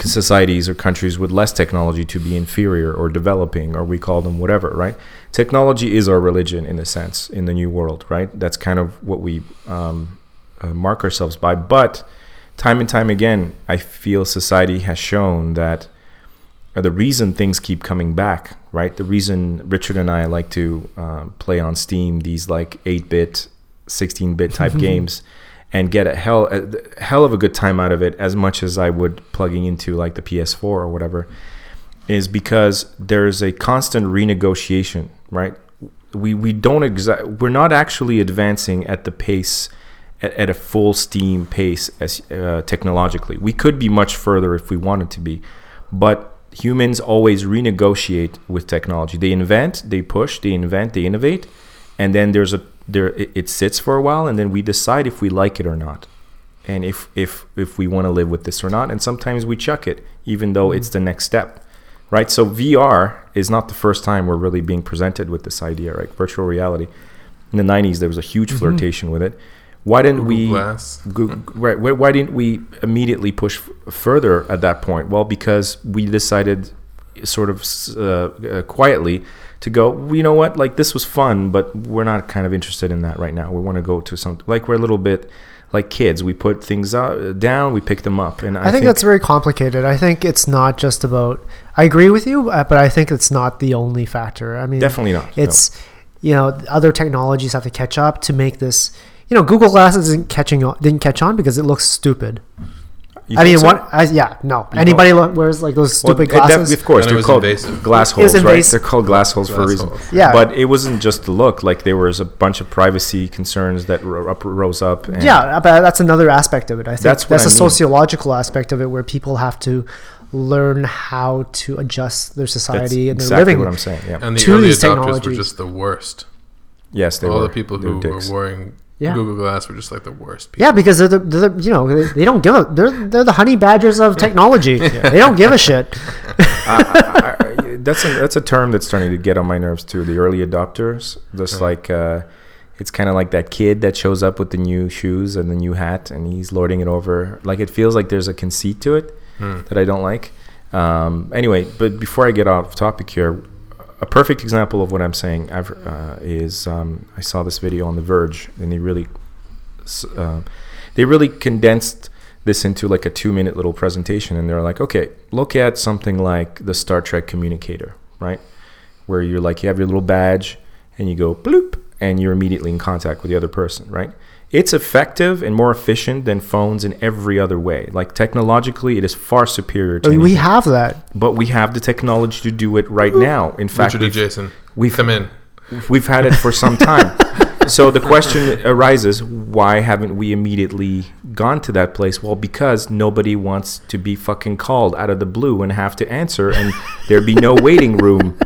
societies or countries with less technology to be inferior or developing or we call them whatever right technology is our religion in a sense in the new world right? That's kind of what we um, uh, mark ourselves by. But time and time again i feel society has shown that uh, the reason things keep coming back right? The reason richard and i like to um, play on steam these like 8-bit 16-bit type games and get a hell a hell of a good time out of it as much as I would plugging into like the PS4 or whatever is because there's a constant renegotiation, right? We we don't exa- we're not actually advancing at the pace at, at a full steam pace as uh, technologically. We could be much further if we wanted to be, but humans always renegotiate with technology. They invent, they push, they invent, they innovate, and then there's a there it, it sits for a while, and then we decide if we like it or not. and if if if we want to live with this or not. And sometimes we chuck it, even though it's the next step, right? So VR is not the first time we're really being presented with this idea, right? Virtual reality. In the '90s, there was a huge flirtation with it. Why didn't Google we? Glass. Go- right. Why, why didn't we immediately push f- further at that point? Well, because we decided, sort of uh, uh, quietly, to go. You know what? Like this was fun, but we're not kind of interested in that right now. We want to go to some like we're a little bit like kids. We put things out, down, we pick them up, and I, I, think, that's very complicated. I think it's not just about. I agree with you, uh, but I think it's not the only factor. I mean, definitely not. no. It's you know other technologies have to catch up to make this. You know, Google Glasses isn't catching on, didn't catch on because it looks stupid. You I mean, so? what? I, yeah, no. Anybody lo- wears like those stupid it def- glasses? of course, And it they're called invasive. glass holes, right? They're called glass holes for a reason. holes. Yeah. but it wasn't just the look. Like there was a bunch of privacy concerns that ro- up, rose up. And yeah, uh, but that's another aspect of it. I think That's that's, what a I mean. sociological aspect of it where people have to learn how to adjust their that's society and their exactly living. what I'm saying. Yeah. And the to early these adopters were just the worst. yes, they All were. the people They were who were wearing Yeah. Google Glass were just like the worst people. Yeah, because they're the, they're the you know they, they don't give a they're they're the honey badgers of technology. They don't give a shit. I, I, that's a that's a term that's starting to get on my nerves too. The early adopters, just like uh, it's kind of like that kid that shows up with the new shoes and the new hat, and he's lording it over. Like it feels like there's a conceit to it that I don't like. Um, anyway, but before I get off topic here, a perfect example of what I'm saying uh, is um, I saw this video on The Verge, and they really uh, they really condensed this into like a two minute little presentation and they're like okay look at something like the star trek communicator right? Where you're like you have your little badge and you go bloop and you're immediately in contact with the other person right it's effective and more efficient than phones in every other way like technologically it is far superior to I mean, we have that. but we have the technology to do it right now in fact Richard we've- Jason, we've- come in. We've had it for some time. so the question arises why haven't we immediately gone to that place? Well, because nobody wants to be fucking called out of the blue and have to answer, and there'd be no waiting room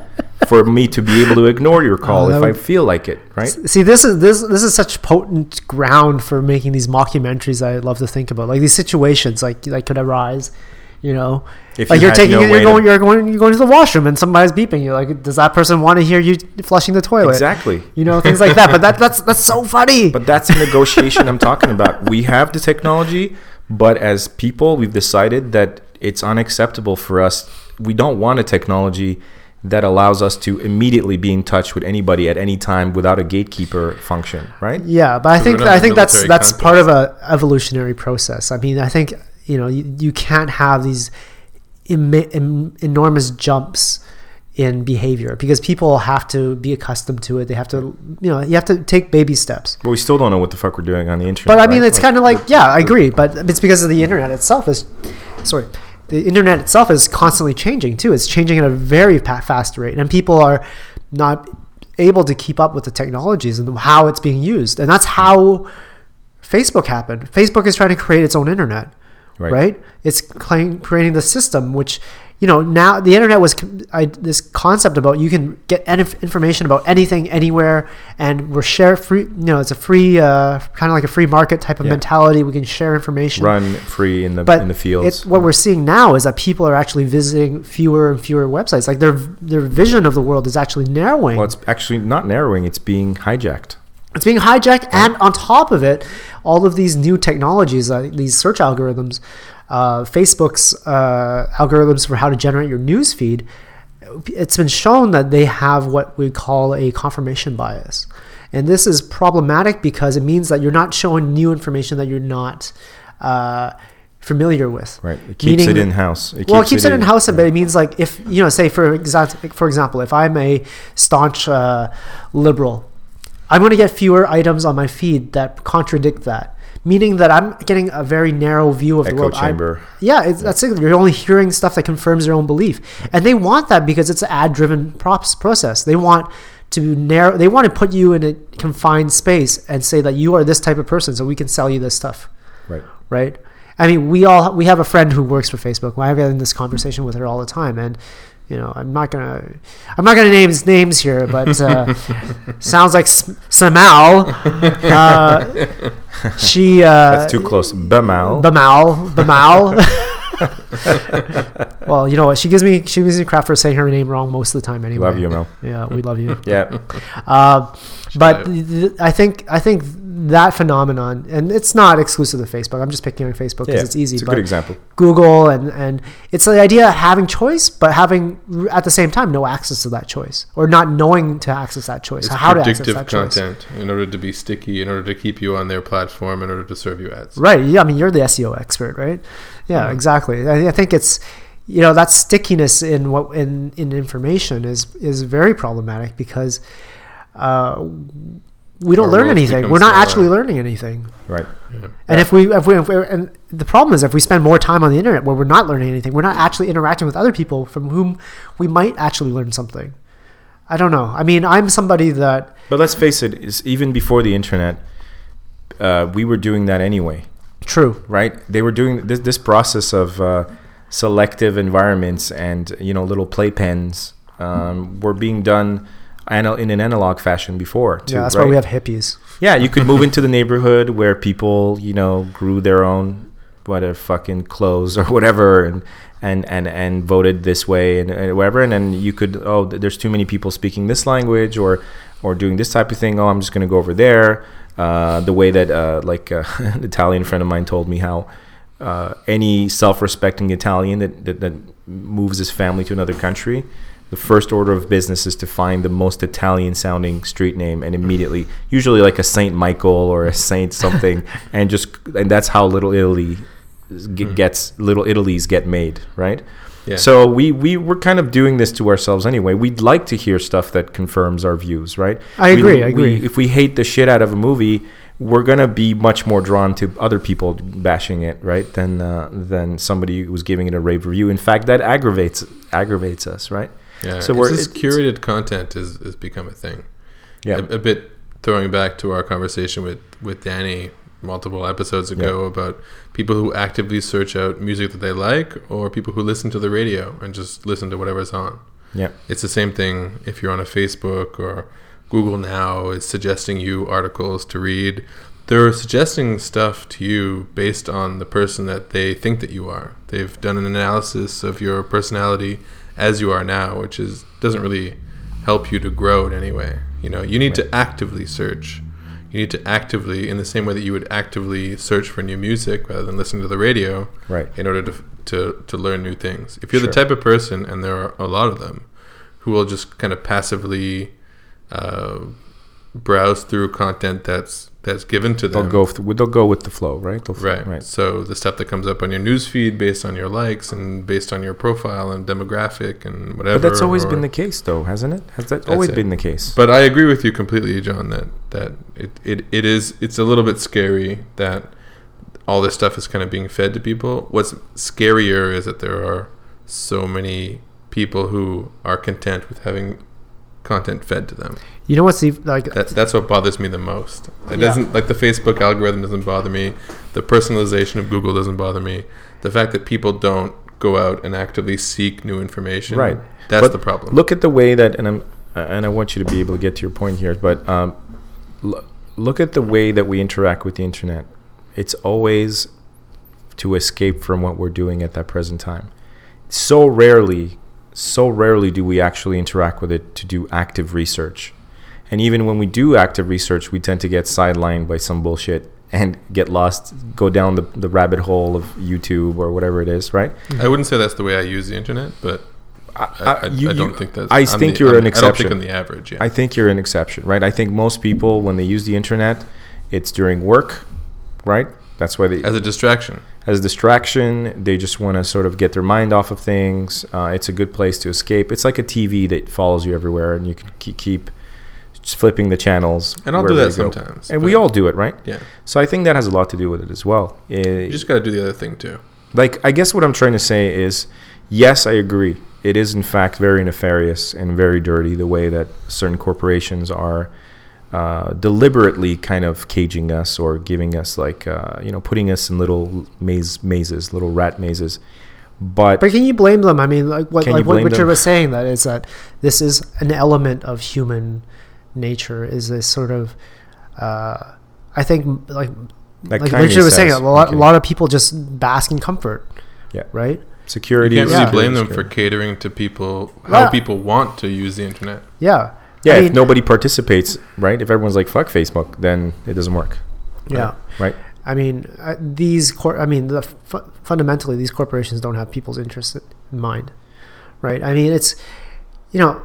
for me to be able to ignore your call oh, that if I feel like it, right? See, this is this this is such potent ground for making these mockumentaries. I love to think about like these situations like that could arise. You know, If like you you're taking no you're way to- going you're going you're going to the washroom and somebody's beeping you. Like, does that person want to hear you flushing the toilet? Exactly. You know, things like that. But that that's that's so funny. But that's a negotiation I'm talking about. We have the technology, but as people, we've decided that it's unacceptable for us. We don't want a technology that allows us to immediately be in touch with anybody at any time without a gatekeeper function, right? Yeah, but I So think I think that's military that's conquest. part of a evolutionary process. I mean, I think you know you, you can't have these Im- em- enormous jumps in behavior because people have to be accustomed to it. They have to you know you have to take baby steps. But we still don't know what the fuck we're doing on the internet. But I mean, right? it's kind of like yeah, I agree, but it's because of the internet itself is sorry. The internet itself is constantly changing too. It's changing at a very fast rate, and people are not able to keep up with the technologies and how it's being used. And that's how Facebook happened. Facebook is trying to create its own internet, Right. right? It's creating the system which you know now the internet was I, this concept about you can get information about anything anywhere and we're share free you know it's a free uh, kind of like a free market type of Yeah. mentality we can share information run free in the but in the fields. It, what we're seeing now is that people are actually visiting fewer and fewer websites. Like their their vision of the world is actually narrowing. well, it's actually not narrowing; it's being hijacked. It's being hijacked, and on top of it, all of these new technologies, uh, these search algorithms, uh, Facebook's uh, algorithms for how to generate your news feed, it's been shown that they have what we call a confirmation bias. And this is problematic because it means that you're not showing new information that you're not uh, familiar with. Right, it keeps Meaning it in house. It well, it keeps it in in- house, but it means like if you know, say for example, for example, if I'm a staunch uh, liberal, I'm going to get fewer items on my feed that contradict that. Meaning that I'm getting a very narrow view of the Echo world. I'm- chamber. yeah, it's, that's it. You're only hearing stuff that confirms your own belief, and they want that because it's an ad-driven props process. They want to narrow. They want to put you in a confined space and say that you are this type of person, so we can sell you this stuff Right. right? I mean, we all we have a friend who works for Facebook. I'm having this conversation with her all the time, and you know, I'm not gonna, I'm not gonna name his names here, but uh, sounds like S- Samal. Uh, she. Uh, That's too close. Bamal. Bamal. Bamal. well, you know what? She gives me she gives me crap for saying her name wrong most of the time. Anyway. Love you, Mel. Yeah, we love you. Yeah. Uh, but th- th- I think I think that phenomenon, and it's not exclusive to Facebook. I'm just picking on Facebook because yeah. it's easy. It's a but good example. Google and and it's the idea of having choice, but having at the same time no access to that choice or not knowing to access that choice. It's how to access predictive that choice. content in order to be sticky, in order to keep you on their platform, in order to serve you ads. Right. Yeah. I mean, you're the SEO expert, right? Yeah. Yeah. Exactly. I, I think it's you know that stickiness in what in in information is is very problematic because uh, we don't Our learn anything. We're not actually learning anything. Right. And if we, if we, if and the problem is if we spend more time on the internet where we're not learning anything, we're not actually interacting with other people from whom we might actually learn something. I don't know. I mean, I'm somebody that But let's face it, is even before the internet, uh, we were doing that anyway, true. right? They were doing this, this process of uh, selective environments and you know little playpens um, were being done anal- in an analog fashion before. Too, yeah, that's right? why we have hippies. Yeah, you could move into the neighborhood where people, you know, grew their own whatever fucking clothes or whatever, and and and and voted this way and, and whatever, and then you could oh, there's too many people speaking this language or or doing this type of thing. Oh, I'm just gonna go over there. Uh, the way that uh, like uh, an Italian friend of mine told me how uh, any self-respecting Italian that, that that moves his family to another country the first order of business is to find the most Italian sounding street name and immediately usually like a Saint Michael or a Saint something and just and that's how little Italy g- gets little Italies get made right Yeah. so we we were kind of doing this to ourselves anyway we'd like to hear stuff that confirms our views right I We- agree, I we- agree. if we hate the shit out of a movie we're gonna be much more drawn to other people bashing it, right? Than uh, than somebody who's giving it a rave review. In fact, that aggravates aggravates us, right? Yeah. So we're- this curated content is has become a thing. Yeah. A, a bit throwing back to our conversation with with Danny multiple episodes ago about people who actively search out music that they like or people who listen to the radio and just listen to whatever's on. Yeah. It's the same thing if you're on a Facebook or Google now is suggesting you articles to read. They're suggesting stuff to you based on the person that they think that you are. They've done an analysis of your personality as you are now, which is doesn't really help you to grow in any way. You know, you need to actively search. You need to actively, in the same way that you would actively search for new music rather than listen to the radio, Right. in order to to to learn new things. If you're the type of person, and there are a lot of them, who will just kind of passively uh, browse through content that's that's given to They'll them. go. Th- they'll go with the flow, right? They'll, Right. Right. So the stuff that comes up on your news feed based on your likes and based on your profile and demographic and whatever. But that's always or- been the case, though, hasn't it? Has that always it. been the case? But I agree with you completely, Jon, that that it, it, it is it's a little bit scary that all this stuff is kind of being fed to people. What's scarier is that there are so many people who are content with having content fed to them. You know what's the like? That, that's what bothers me the most. It Yeah. doesn't like the Facebook algorithm doesn't bother me. The personalization of Google doesn't bother me. The fact that people don't go out and actively seek new information. Right. That's But the problem. Look at the way that, and I'm, and I want you to be able to get to your point here, but um, l- look at the way that we interact with the internet. It's always to escape from what we're doing at that present time. So rarely, so rarely do we actually interact with it to do active research. And even when we do active research, we tend to get sidelined by some bullshit and get lost, go down the, the rabbit hole of YouTube or whatever it is, right? I wouldn't say that's the way I use the internet, but I, I, you- I don't you- think that's. I I'm think the- you're I'm- an I don't think exception. I'm the average. Yeah. I think you're an exception, right? I think most people, when they use the internet, it's during work, right? That's why they, as a distraction. as a distraction, they just want to sort of get their mind off of things. Uh, it's a good place to escape. It's like a TV that follows you everywhere, and you can keep, flipping the channels. And I'll do that sometimes, And we all do it, right? Yeah. So I think that has a lot to do with it as well. Uh, You just got to do the other thing too. like I guess what I'm trying to say is, yes, I agree. It is in fact very nefarious and very dirty the way that certain corporations are uh, deliberately kind of caging us or giving us like uh, you know putting us in little maze mazes, little rat mazes. But But can you blame them? I mean, like what like what Richard them? was saying that is that this is an element of human nature. Is this sort of, uh, I think like like, like Richard was saying, a lot, okay, a lot of people just bask in comfort. Yeah. Right. security. You can't really Yeah. blame them for catering to people how Yeah. people want to use the internet. Yeah. Yeah, I if mean, nobody participates, right? If everyone's like fuck Facebook, then it doesn't work, yeah. right? I mean, uh, these cor- I mean, the fu- fundamentally, these corporations don't have people's interests in mind, right? I mean, it's, you know,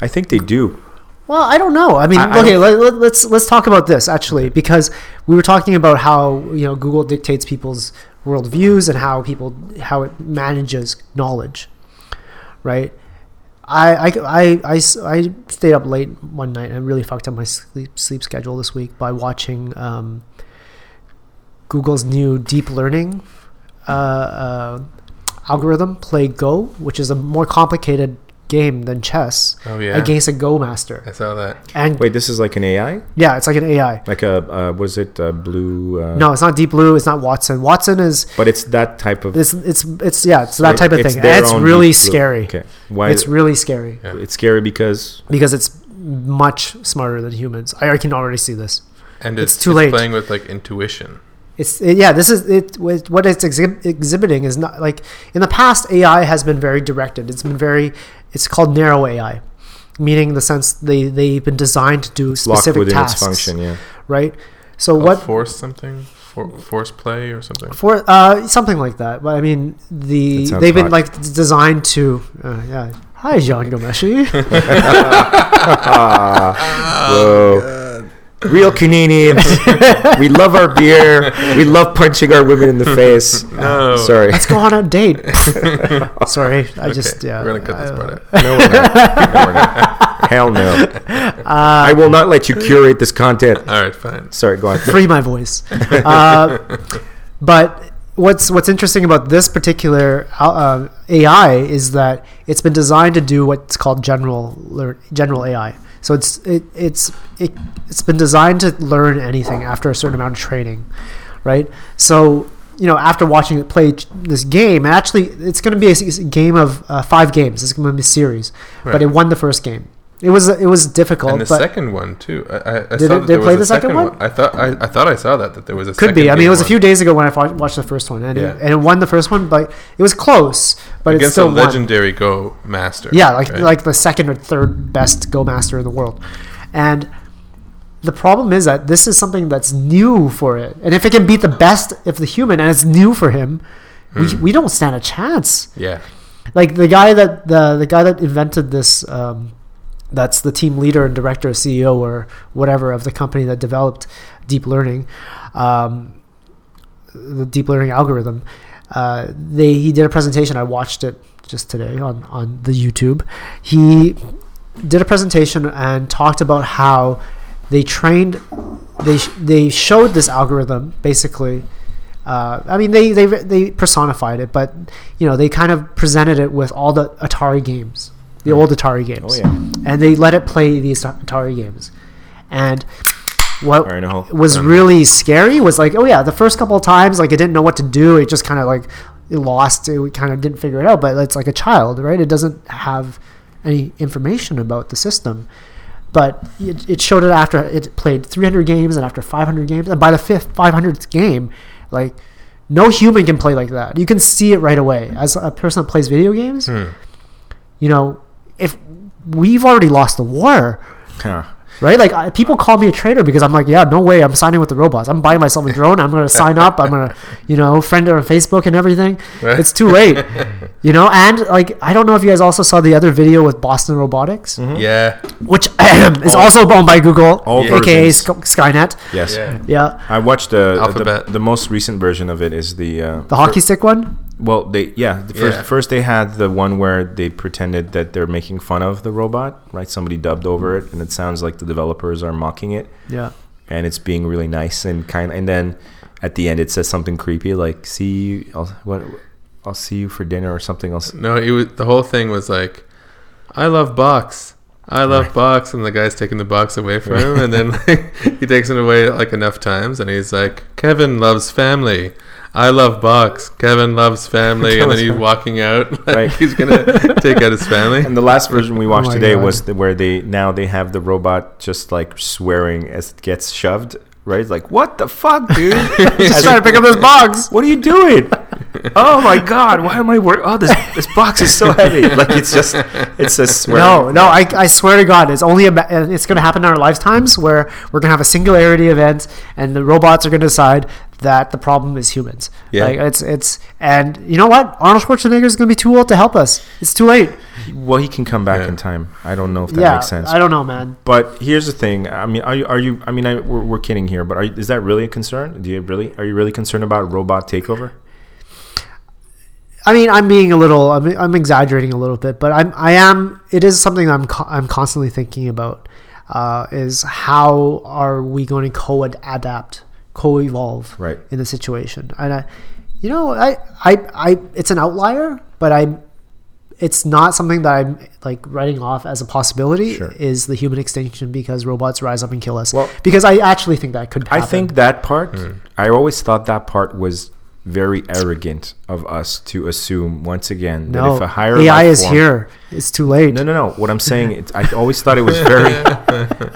I think they do. Well, I don't know. I mean, I- I okay, don't- let, let, let's let's talk about this actually, because we were talking about how you know Google dictates people's worldviews and how people how it manages knowledge, right? I I I I stayed up late one night and really fucked up my sleep sleep schedule this week by watching um, Google's new deep learning uh, uh, algorithm play Go, which is a more complicated game than chess Oh yeah, against a Go master. I saw that. And Wait, this is like an AI, yeah, it's like an AI. like a uh, was it uh, blue? Uh, No, it's not Deep Blue. It's not Watson. Watson is but it's that type of. it's it's it's yeah, it's that type of it's thing. their And it's really scary. Okay, why? It's really scary Yeah. it's scary because because it's much smarter than humans. I, I can already see this. And It's it's, too it's late. playing with like intuition. It's it, yeah. This is it. with- What it's exhib- exhibiting is not like in the past. AI has been very directed. It's been very. It's called narrow AI, meaning the sense they they've been designed to do it's locked specific within tasks. its function. Yeah, Right. So Oh, what force something? Force play or something? For uh, something like that, but I mean, the they've been hot. like designed to. Uh, yeah. Hi, john Ghomeshi. Whoa. Real Canadians. we love our beer. We love punching our women in the face. No. Sorry. Let's go on a date. Sorry, I just yeah. We're gonna cut this I- part out. No, we're not. No, we're not. Hell no. Uh, I will not let you curate this content. All right, fine. Sorry, go on. free my voice. Uh, but what's what's interesting about this particular uh, AI is that it's been designed to do what's called general general AI. So it's it, it's it, it's been designed to learn anything after a certain amount of training, right? So you know after watching it play this game, and actually it's going to be a, game of uh, five games. It's going to be a series, but it won the first game. It was it was difficult, And the second one too. I, I, I Did saw it- there play was the a second one? I thought I, I thought I saw that that there was a Could be. I mean, it was a few days ago when I watched the first one, and Yeah. it, and it won the first one, but it was close. But it's against still a won. legendary Go master. Yeah, like right? like the second or third best Go master in the world, and the problem is that this is something that's new for it, and if it can beat the best of the human, and it's new for him, Hmm. we, we don't stand a chance. yeah. Like the guy that the the guy that invented this. Um, that's the team leader and director, CEO, or whatever of the company that developed deep learning, um, the deep learning algorithm. Uh, they he did a presentation. I watched it just today on on the YouTube. He did a presentation and talked about how they trained they they showed this algorithm basically. Uh, I mean, they, they they personified it, but you know they kind of presented it with all the Atari games, the old Atari games, Oh, yeah. and they let it play these Atari games. And what Fire in a was really scary was like, oh yeah, the first couple of times, like it didn't know what to do. It just kind of like it lost. It kind of didn't figure it out. But it's like a child, right? It doesn't have any information about the system. But it, it showed it after it played 300 games and after 500 games, and by the fifth 500th game, like no human can play like that. You can see it right away. As a person that plays video games, Hmm. you know, if we've already lost the war, Huh. Right? Like I, people call me a traitor because I'm like, yeah, no way, I'm signing with the robots. I'm buying myself a drone. I'm gonna sign up. I'm gonna, you know, friend her on Facebook and everything. Right. It's too late, you know. And like, I don't know if you guys also saw the other video with Boston Robotics, Yeah. which is also owned by Google, all aka. Sk- Skynet. Yes. Yeah. Yeah, I watched the, the Alphabet. the most recent version of it is the uh, the hockey stick one. Well they yeah the first Yeah. first they had the one where they pretended that they're making fun of the robot right somebody dubbed over it and it sounds like the developers are mocking it Yeah, and it's being really nice and kind and then at the end it says something creepy like see you I'll what I'll see you for dinner or something else No, it was the whole thing was like, I love box. I love box, and the guy's taking the box away from him, and then like, he takes it away like enough times, and he's like, Kevin loves family. I love box. Kevin loves family, and then he's walking out. Like Right. he's gonna take out his family. And the last version we watched my today God. was the, where they now they have the robot just like swearing as it gets shoved. Right? It's like, what the fuck, dude? He's trying to pick up this box. what are you doing? oh my god, why am I work? Oh, this this box is so heavy. Like it's just it's a swear. No, no, I, I swear to God, it's only a, uh, it's going to happen in our lifetimes where we're going to have a singularity event, and the robots are going to decide that the problem is humans. Yeah. like, it's it's and you know what? Arnold Schwarzenegger is going to be too old to help us. It's too late. Well, he can come back Yeah. in time. I don't know if that yeah, makes sense. I don't know, man. But here's the thing. I mean, are you? Are you? I mean, I, we're, we're kidding here, but are, is that really a concern? Do you really? Are you really concerned about robot takeover? I mean, I'm being a little, I'm, I'm exaggerating a little bit, but I'm, I am. It is something I'm, co- I'm constantly thinking about. Uh, is how are we going to co-adapt, co-evolve, Right. in the situation? And I, you know, I, I, I, it's an outlier, but I'm. It's not something that I'm like writing off as a possibility. Sure. Is the human extinction because robots rise up and kill us? Well- because I actually think that could. Happen. I think that part. Hmm. I always thought that part was very arrogant of us to assume once again that if a higher AI life is form- here. It's too late. No, no, no. What I'm saying, it's, I always thought it was very,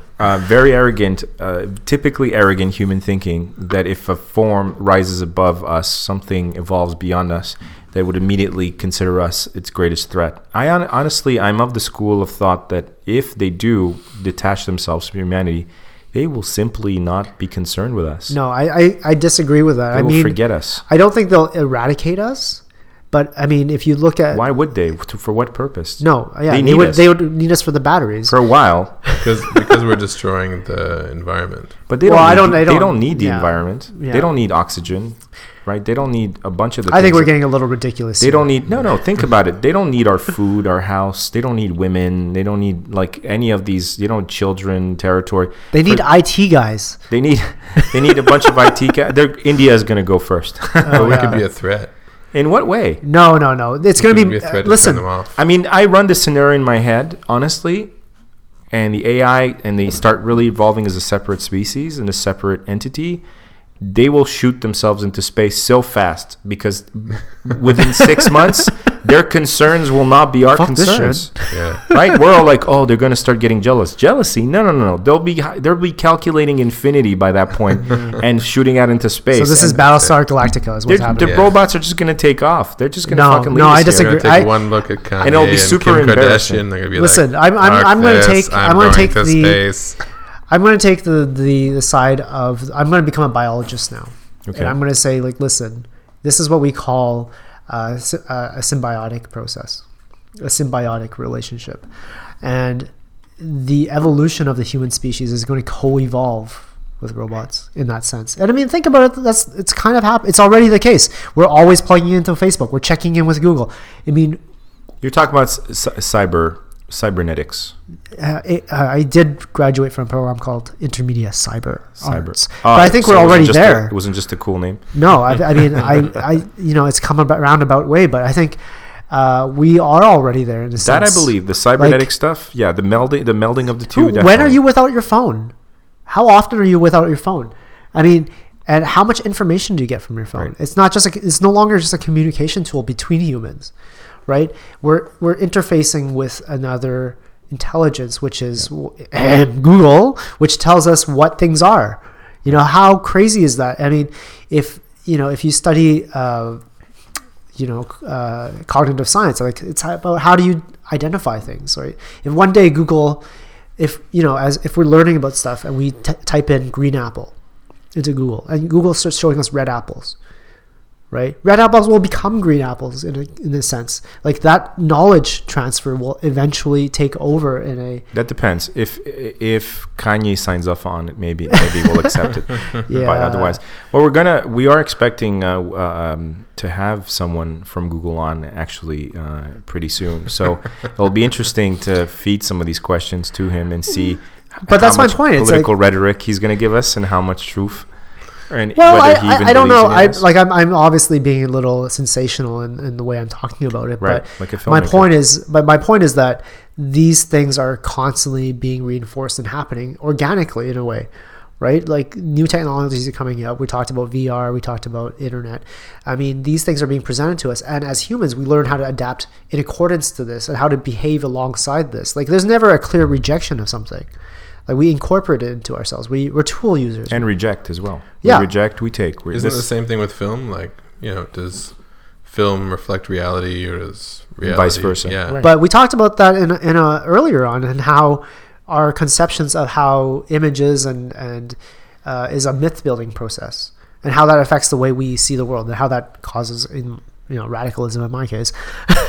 uh, very arrogant, uh, typically arrogant human thinking that if a form rises above us, something evolves beyond us, they would immediately consider us its greatest threat. I hon- honestly, I'm of the school of thought that if they do detach themselves from humanity, they will simply not be concerned with us. No, I, I, I disagree with that. they I will mean, forget us. I don't think they'll eradicate us, but I mean, if you look at Why would they? For what purpose? no, yeah, They they, would us. they would need us for the batteries. For a while, because because we're destroying the environment. But they Well, don't. I need, don't- I They don't- don't need the yeah. environment. Yeah. They don't need oxygen, right? They don't need a bunch of the. I think we're getting a little ridiculous. They here. don't need. No, no. Think about it. They don't need our food, our house. They don't need women. They don't need like any of these. You know, children, territory. They need For- IT guys. They need. They need a bunch of IT. guys. they're, India is going to go first. Oh, but we yeah. could be a threat. In what way? No, no, no. It's going to be. uh, listen, turn. I mean, I run this scenario in my head, honestly, and the AI, and they start really evolving as a separate species and a separate entity. They will shoot themselves into space so fast because within six months, their concerns will not be our Fuck concerns. Yeah. Right? We're all like, oh, they're going to start getting jealous. Jealousy? No, no, no, no. They'll be they'll be calculating infinity by that point and shooting out into space. so this is Battlestar Galactica. Is they're- what's happening. the Yeah. robots are just going to take off. They're just going to No, fucking leave no, I disagree. They're take I- one look at Kanye And it'll be and super Kim embarrassing. Kardashian. They're gonna be Listen, like, I'm- I'm- I'm gonna take- I'm I'm gonna going take the- space. I'm going to take the, the the side of. I'm going to become a biologist now, Okay. and I'm going to say like, listen, this is what we call uh, uh, a symbiotic process, a symbiotic relationship, and the evolution of the human species is going to co-evolve with robots in that sense. And I mean, think about it. That's it's kind of hap- It's already the case. We're always plugging into Facebook. We're checking in with Google. I mean, You're talking about c- c- cyber cybernetics. uh, it, uh, I did graduate from a program called Intermedia Cyber, Cyber. Arts, Ah, but I think so we're already just a- there. it wasn't just a cool name. no, I, I mean, I, I, you know, it's come about roundabout way, but I think uh, we are already there in the That I believe. The cybernetic like- stuff. Yeah, the melding, the melding of the two. Who- when are you without your phone? How often are you without your phone? I mean, and how much information do you get from your phone? Right. It's not just a, it's no longer just a communication tool between humans, right? We're we're interfacing with another intelligence, which is and Google, which tells us what things are. You know, how crazy is that? I mean, if you know, if you study. Uh, you know uh, cognitive science like it's about how do you identify things right if one day google if you know as if we're learning about stuff and we t- type in green apple into google and google starts showing us red apples right red apples will become green apples in a, in a sense like that knowledge transfer will eventually take over in a That depends. If if Kanye signs off on it, maybe maybe we'll accept it. yeah But otherwise, well, we're gonna we are expecting uh, uh, um, to have someone from Google on actually uh, pretty soon. So it'll be interesting to feed some of these questions to him and see. But that's my point. It's Political rhetoric he's gonna give us and how much truth. And Well, I, he even I, I don't know. I in it is. like I'm, I'm obviously being a little sensational in, in the way I'm talking about it. Right, But like a my point is, but my point is that these things are constantly being reinforced and happening organically in a way, right? Like new technologies are coming up. We talked about VR, we talked about internet. I mean, these things are being presented to us, and as humans, we learn how to adapt in accordance to this and how to behave alongside this. Like, there's never a clear rejection of something. Like we incorporate it into ourselves. We we're tool users. and reject as well. Yeah. We reject, we take. We're Isn't it this- the same thing with film? Like, you know, does film reflect reality or does reality Vice versa. Yeah. But we talked about that in in a earlier on and how our conceptions of how images and and uh, is a myth building process and how that affects the way we see the world and how that causes in you know radicalism in my case.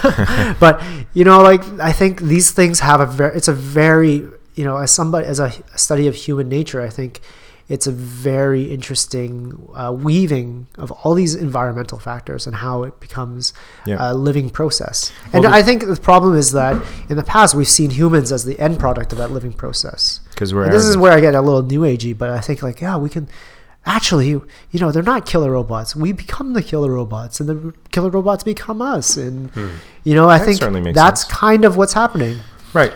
but you know, like I think these things have a very it's a very you know as somebody as a study of human nature, I think it's a very interesting uh, weaving of all these environmental factors and how it becomes Yeah. a living process. And Well, I think the problem is that in the past we've seen humans as the end product of that living process. 'Cause we're this is where I get a little new agey, but I think like yeah, we can actually you know they're not killer robots. We become the killer robots, and the killer robots become us. And you know I Hmm. That think that's sense. kind of what's happening. right.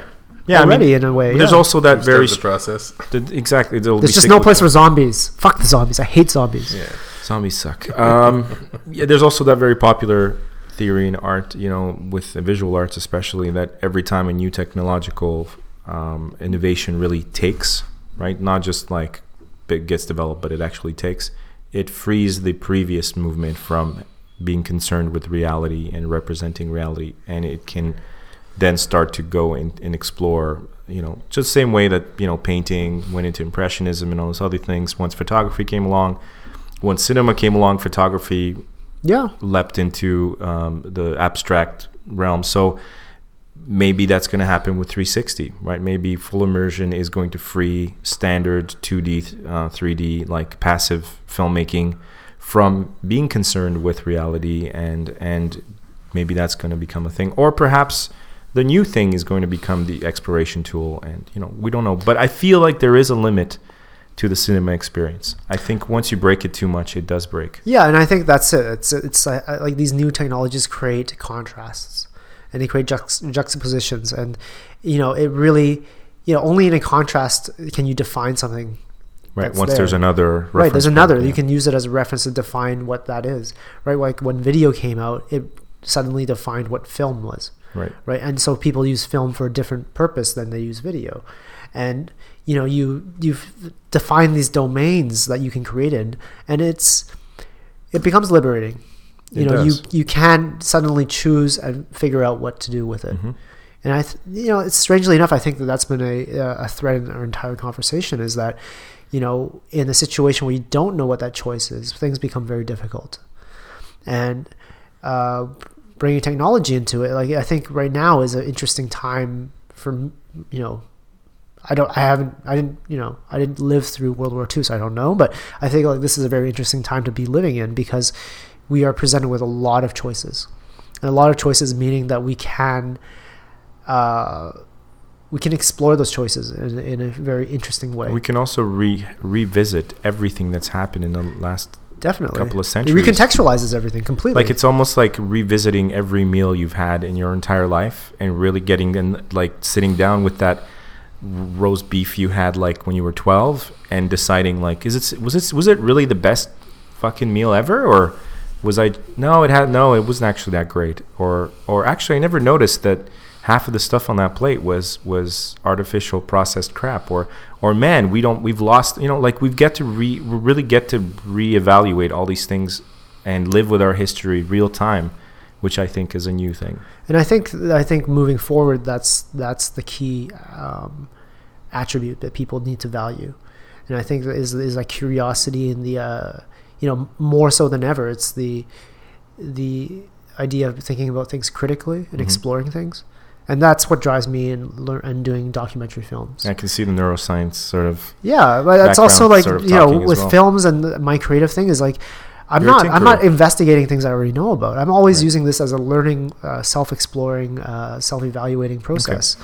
Yeah, already in a way, There's yeah. also that Start very the process. st- exactly. There's just no cyclical- place for zombies. Fuck the zombies. I hate zombies. Yeah. Zombies suck. Um, yeah, there's also that very popular theory in art, you know, with the visual arts especially, that every time a new technological um, innovation really takes, right, not just like it gets developed, but it actually takes, it frees the previous movement from being concerned with reality and representing reality, and it can then start to go in, and explore you know just the same way that you know painting went into impressionism and all those other things once photography came along. Once cinema came along photography Yeah. leapt into um, the abstract realm. So maybe that's going to happen with 360 right? Maybe full immersion is going to free standard 2d uh, 3d like passive filmmaking from being concerned with reality and and maybe that's going to become a thing. Or perhaps the new thing is going to become the exploration tool and you know we don't know but i feel like there is a limit to the cinema experience i think once you break it too much it does break Yeah, and I think that's it. It's it's uh, like these new technologies create contrasts, and they create juxt- juxtapositions, and you know it really, you know, only in a contrast can you define something. right once there. there's another right, there's point, another. yeah. You can use it as a reference to define what that is. Right, like when video came out, it suddenly defined what film was. Right. Right? And so people use film for a different purpose than they use video. And you know you you've defined these domains that you can create in and it's it becomes liberating. You It know does. you you can suddenly choose and figure out what to do with it. Mm-hmm. and i th- you know it's strangely enough i think that that's been a a thread in our entire conversation is that you know in a situation where you don't know what that choice is things become very difficult. And uh, bringing technology into it. Like i think right now is an interesting time for you know i don't i haven't i didn't you know i didn't live through world war ii so i don't know but i think like this is a very interesting time to be living in because we are presented with a lot of choices. And a lot of choices meaning that we can uh, we can explore those choices in, in a very interesting way. We can also re- revisit everything that's happened in the last definitely. A couple of centuries. it recontextualizes everything completely. Like it's almost like revisiting every meal you've had in your entire life and really getting in like sitting down with that roast beef you had like when you were 12 and deciding like is it was it was it really the best fucking meal ever? Or was I no it had no it wasn't actually that great. Or or actually I never noticed that half of the stuff on that plate was was artificial processed crap or or man we don't we've lost you know like we've get to re we really get to reevaluate all these things and live with our history real time which I think is a new thing and I think I think moving forward, that's that's the key um, attribute that people need to value, and I think is is like curiosity and the uh, you know more so than ever. It's the the idea of thinking about things critically Mm-hmm. and exploring things, and that's what drives me in and doing documentary films. I can see the neuroscience sort of Yeah, but that's also like sort of you know with well. films and my creative thing is like I'm You're not I'm not investigating things I already know about. I'm always using this as a learning, uh, self-exploring, uh, self-evaluating process.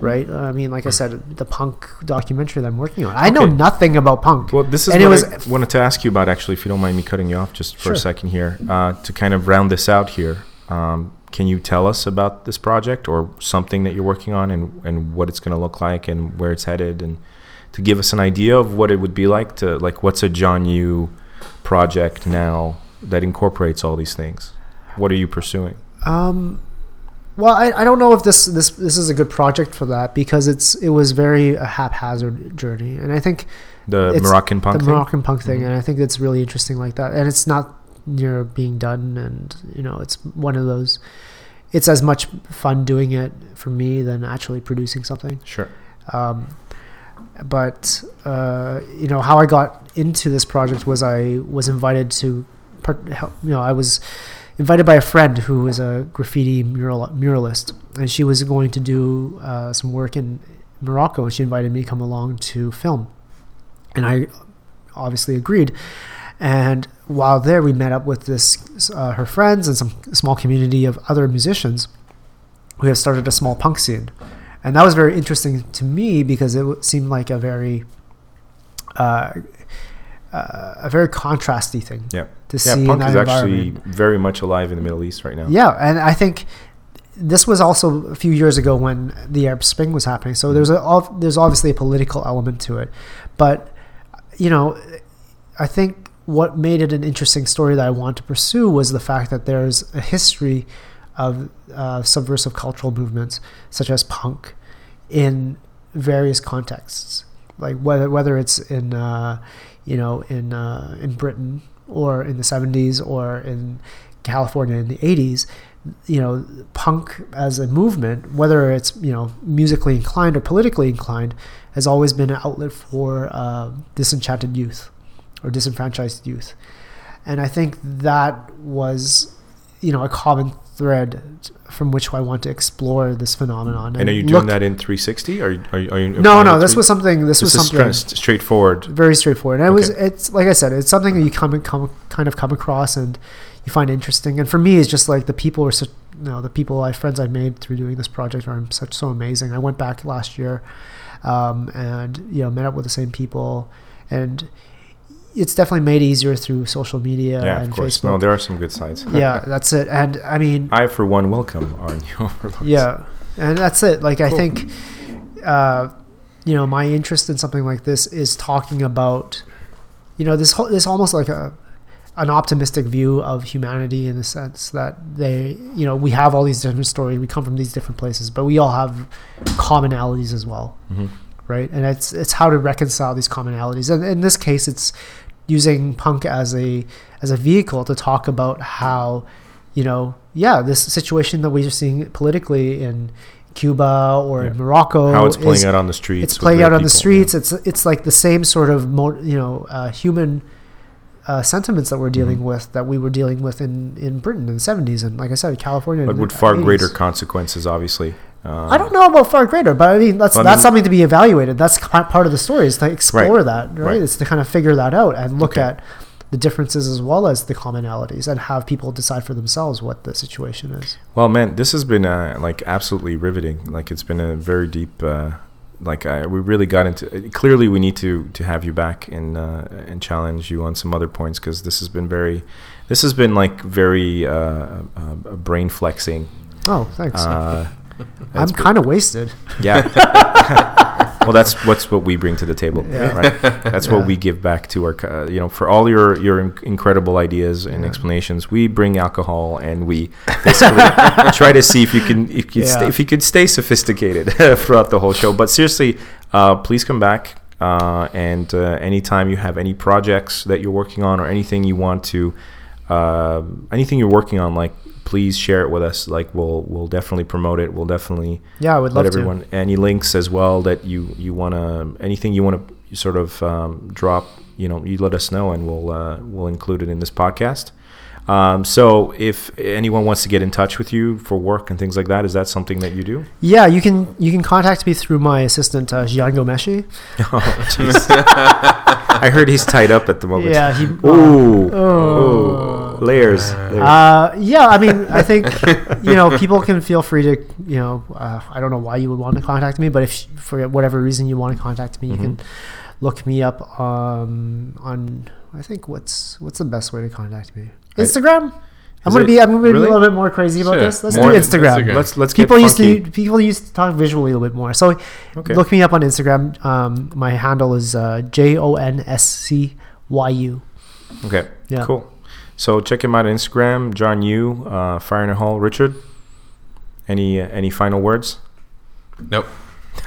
Right? I mean, like I said, the punk documentary that I'm working on. I know nothing about punk. Well, this is and what was I wanted to ask you about, actually, if you don't mind me cutting you off just for Sure. a second here, uh, to kind of round this out here. Um, can you tell us about this project or something that you're working on and, and what it's going to look like and where it's headed and to give us an idea of what it would be like to like what's a Jon Yu project now that incorporates all these things? What are you pursuing? Um, well, I, I don't know if this, this this is a good project for that because it's it was very a haphazard journey, and I think The Moroccan punk the thing? Moroccan punk thing, and I think it's really interesting like that, and it's not near being done, and you know, it's one of those. It's as much fun doing it for me than actually producing something. Sure. Um, but uh, you know how I got into this project was I was invited to, part, help, you know, I was invited by a friend who was a graffiti mural muralist, and she was going to do uh, some work in Morocco, and she invited me to come along to film, and I obviously agreed. And while there, we met up with this uh, her friends and some small community of other musicians who have started a small punk scene and that was very interesting to me because it seemed like a very uh, uh, a very contrasty thing Yeah. to Yeah, see in punk that is actually very much alive in the Middle East right now. Yeah, and I think this was also a few years ago when the Arab Spring was happening. So there's a there's obviously a political element to it, but you know, I think what made it an interesting story that I want to pursue was the fact that there's a history of uh, subversive cultural movements such as punk in various contexts, like whether whether it's in uh, you know in uh, in Britain or in the 70s or in California in the 80s. You know, punk as a movement, whether it's you know musically inclined or politically inclined, has always been an outlet for uh, disenchanted youth or disenfranchised youth, and I think that was you know a common thread from which I want to explore this phenomenon. And are you doing that in 360? Are you, are you, are you No, no. This was something. This, this was something stra- straightforward. very straightforward. And it was. It's like I said. It's something that you come, come kind of come across and you find interesting. And for me, it's just like the people are such. You know, the people I friends I've made through doing this project are such so amazing. I went back last year, um, and you know met up with the same people, and it's definitely made easier through social media Yeah, and of course. Facebook. No, there are some good sides. yeah, that's it. And I mean, I, for one, welcome our new overlords. yeah, and that's it. Like I think, uh, you know, my interest in something like this is talking about, you know, this whole, this almost like a an optimistic view of humanity in the sense that they, you know, we have all these different stories. We come from these different places, but we all have commonalities as well, Mhm. Right? And it's it's how to reconcile these commonalities. And in this case, it's using punk as a as a vehicle to talk about how you know yeah this situation that we're seeing politically in Cuba or Yeah. in Morocco How it's playing is- out on the streets. it's playing out on the people, streets it's it's like the same sort of mo- you know uh, human uh, sentiments that we're dealing Mm-hmm. with that we were dealing with in, in Britain in the 70s and like I said California But with far 80s. greater consequences, obviously. Uh, I don't know about far greater, but I mean that's Well, I that's mean- something to be evaluated. That's part of the story is to explore Right. that, right? Right. It's to kind of figure that out and look Okay. at the differences as well as the commonalities, and have people decide for themselves what the situation is. Well, man, this has been uh, like absolutely riveting. Like it's been a very deep. Uh, like I, we really got into. Clearly, we need to to have you back and uh, and challenge you on some other points because this has been very. This has been like very uh, uh, brain flexing. Oh, thanks. Uh, I'm kind of wasted. Yeah. well, that's what's what we bring to the table, Yeah. right? That's Yeah. what we give back to our, co- you know, for all your your incredible ideas and Yeah. explanations. We bring alcohol and we basically try to see if you can if you Yeah. stay, if you could stay sophisticated throughout the whole show. But seriously, uh, please come back. Uh, and uh, anytime you have any projects that you're working on or anything you want to, uh, anything you're working on, like please share it with us. Like we'll we'll definitely promote it. We'll definitely Yeah, I would let love everyone any links as well that you you want to anything you want to sort of um, drop you know you let us know and we'll uh, we'll include it in this podcast um, so if anyone wants to get in touch with you for work and things like that is that something that you do. Yeah, you can you can contact me through my assistant uh, Jian Ghomeshi. oh jeez i heard he's tied up at the moment Yeah, he. Ooh, Oh. Ooh. Layers, layers. Uh, yeah, I mean, I think you know people can feel free to you know uh, I don't know why you would want to contact me, but if for whatever reason you want to contact me, you can look me up um, on I think what's what's the best way to contact me? I- Instagram. I'm Is gonna it- be. I'm gonna be a little bit more crazy about Sure. this. Let's More do Instagram. Instagram. Let's let's get People used to people used to talk visually a little bit more. So Okay. look me up on Instagram. Um, my handle is uh, J O N S C Y U. Okay. Yeah. Cool. So check him out on Instagram, Jon Yu, uh, Fire in the Hole. Richard, any uh, any final words? Nope.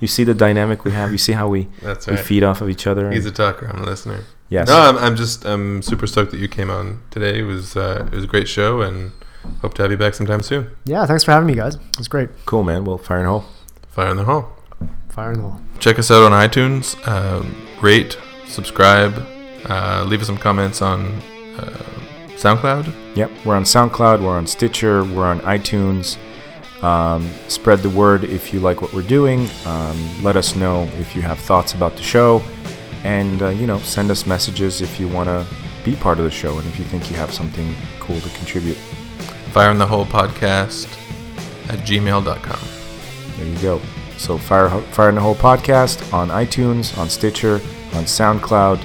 You see the dynamic we have. You see how we That's we feed off of each other. He's a talker. I'm a listener. yes. No, I'm, I'm just I'm super stoked that you came on today. It was uh, it was a great show, and hope to have you back sometime soon. Yeah, thanks for having me, guys. It's great. cool, man. Well, Fire in the Hall. Fire in the hall. Fire in the wall. Check us out on iTunes. Um, rate, subscribe, uh, leave us some comments on uh, SoundCloud. Yep, we're on SoundCloud, we're on Stitcher, we're on iTunes. Um, spread the word if you like what we're doing. Um, let us know if you have thoughts about the show, and uh, you know, send us messages if you want to be part of the show and if you think you have something cool to contribute. Fire in the Hole podcast at gmail.com. There you go. So Fire Fire in the Hole podcast on iTunes, on Stitcher, on SoundCloud.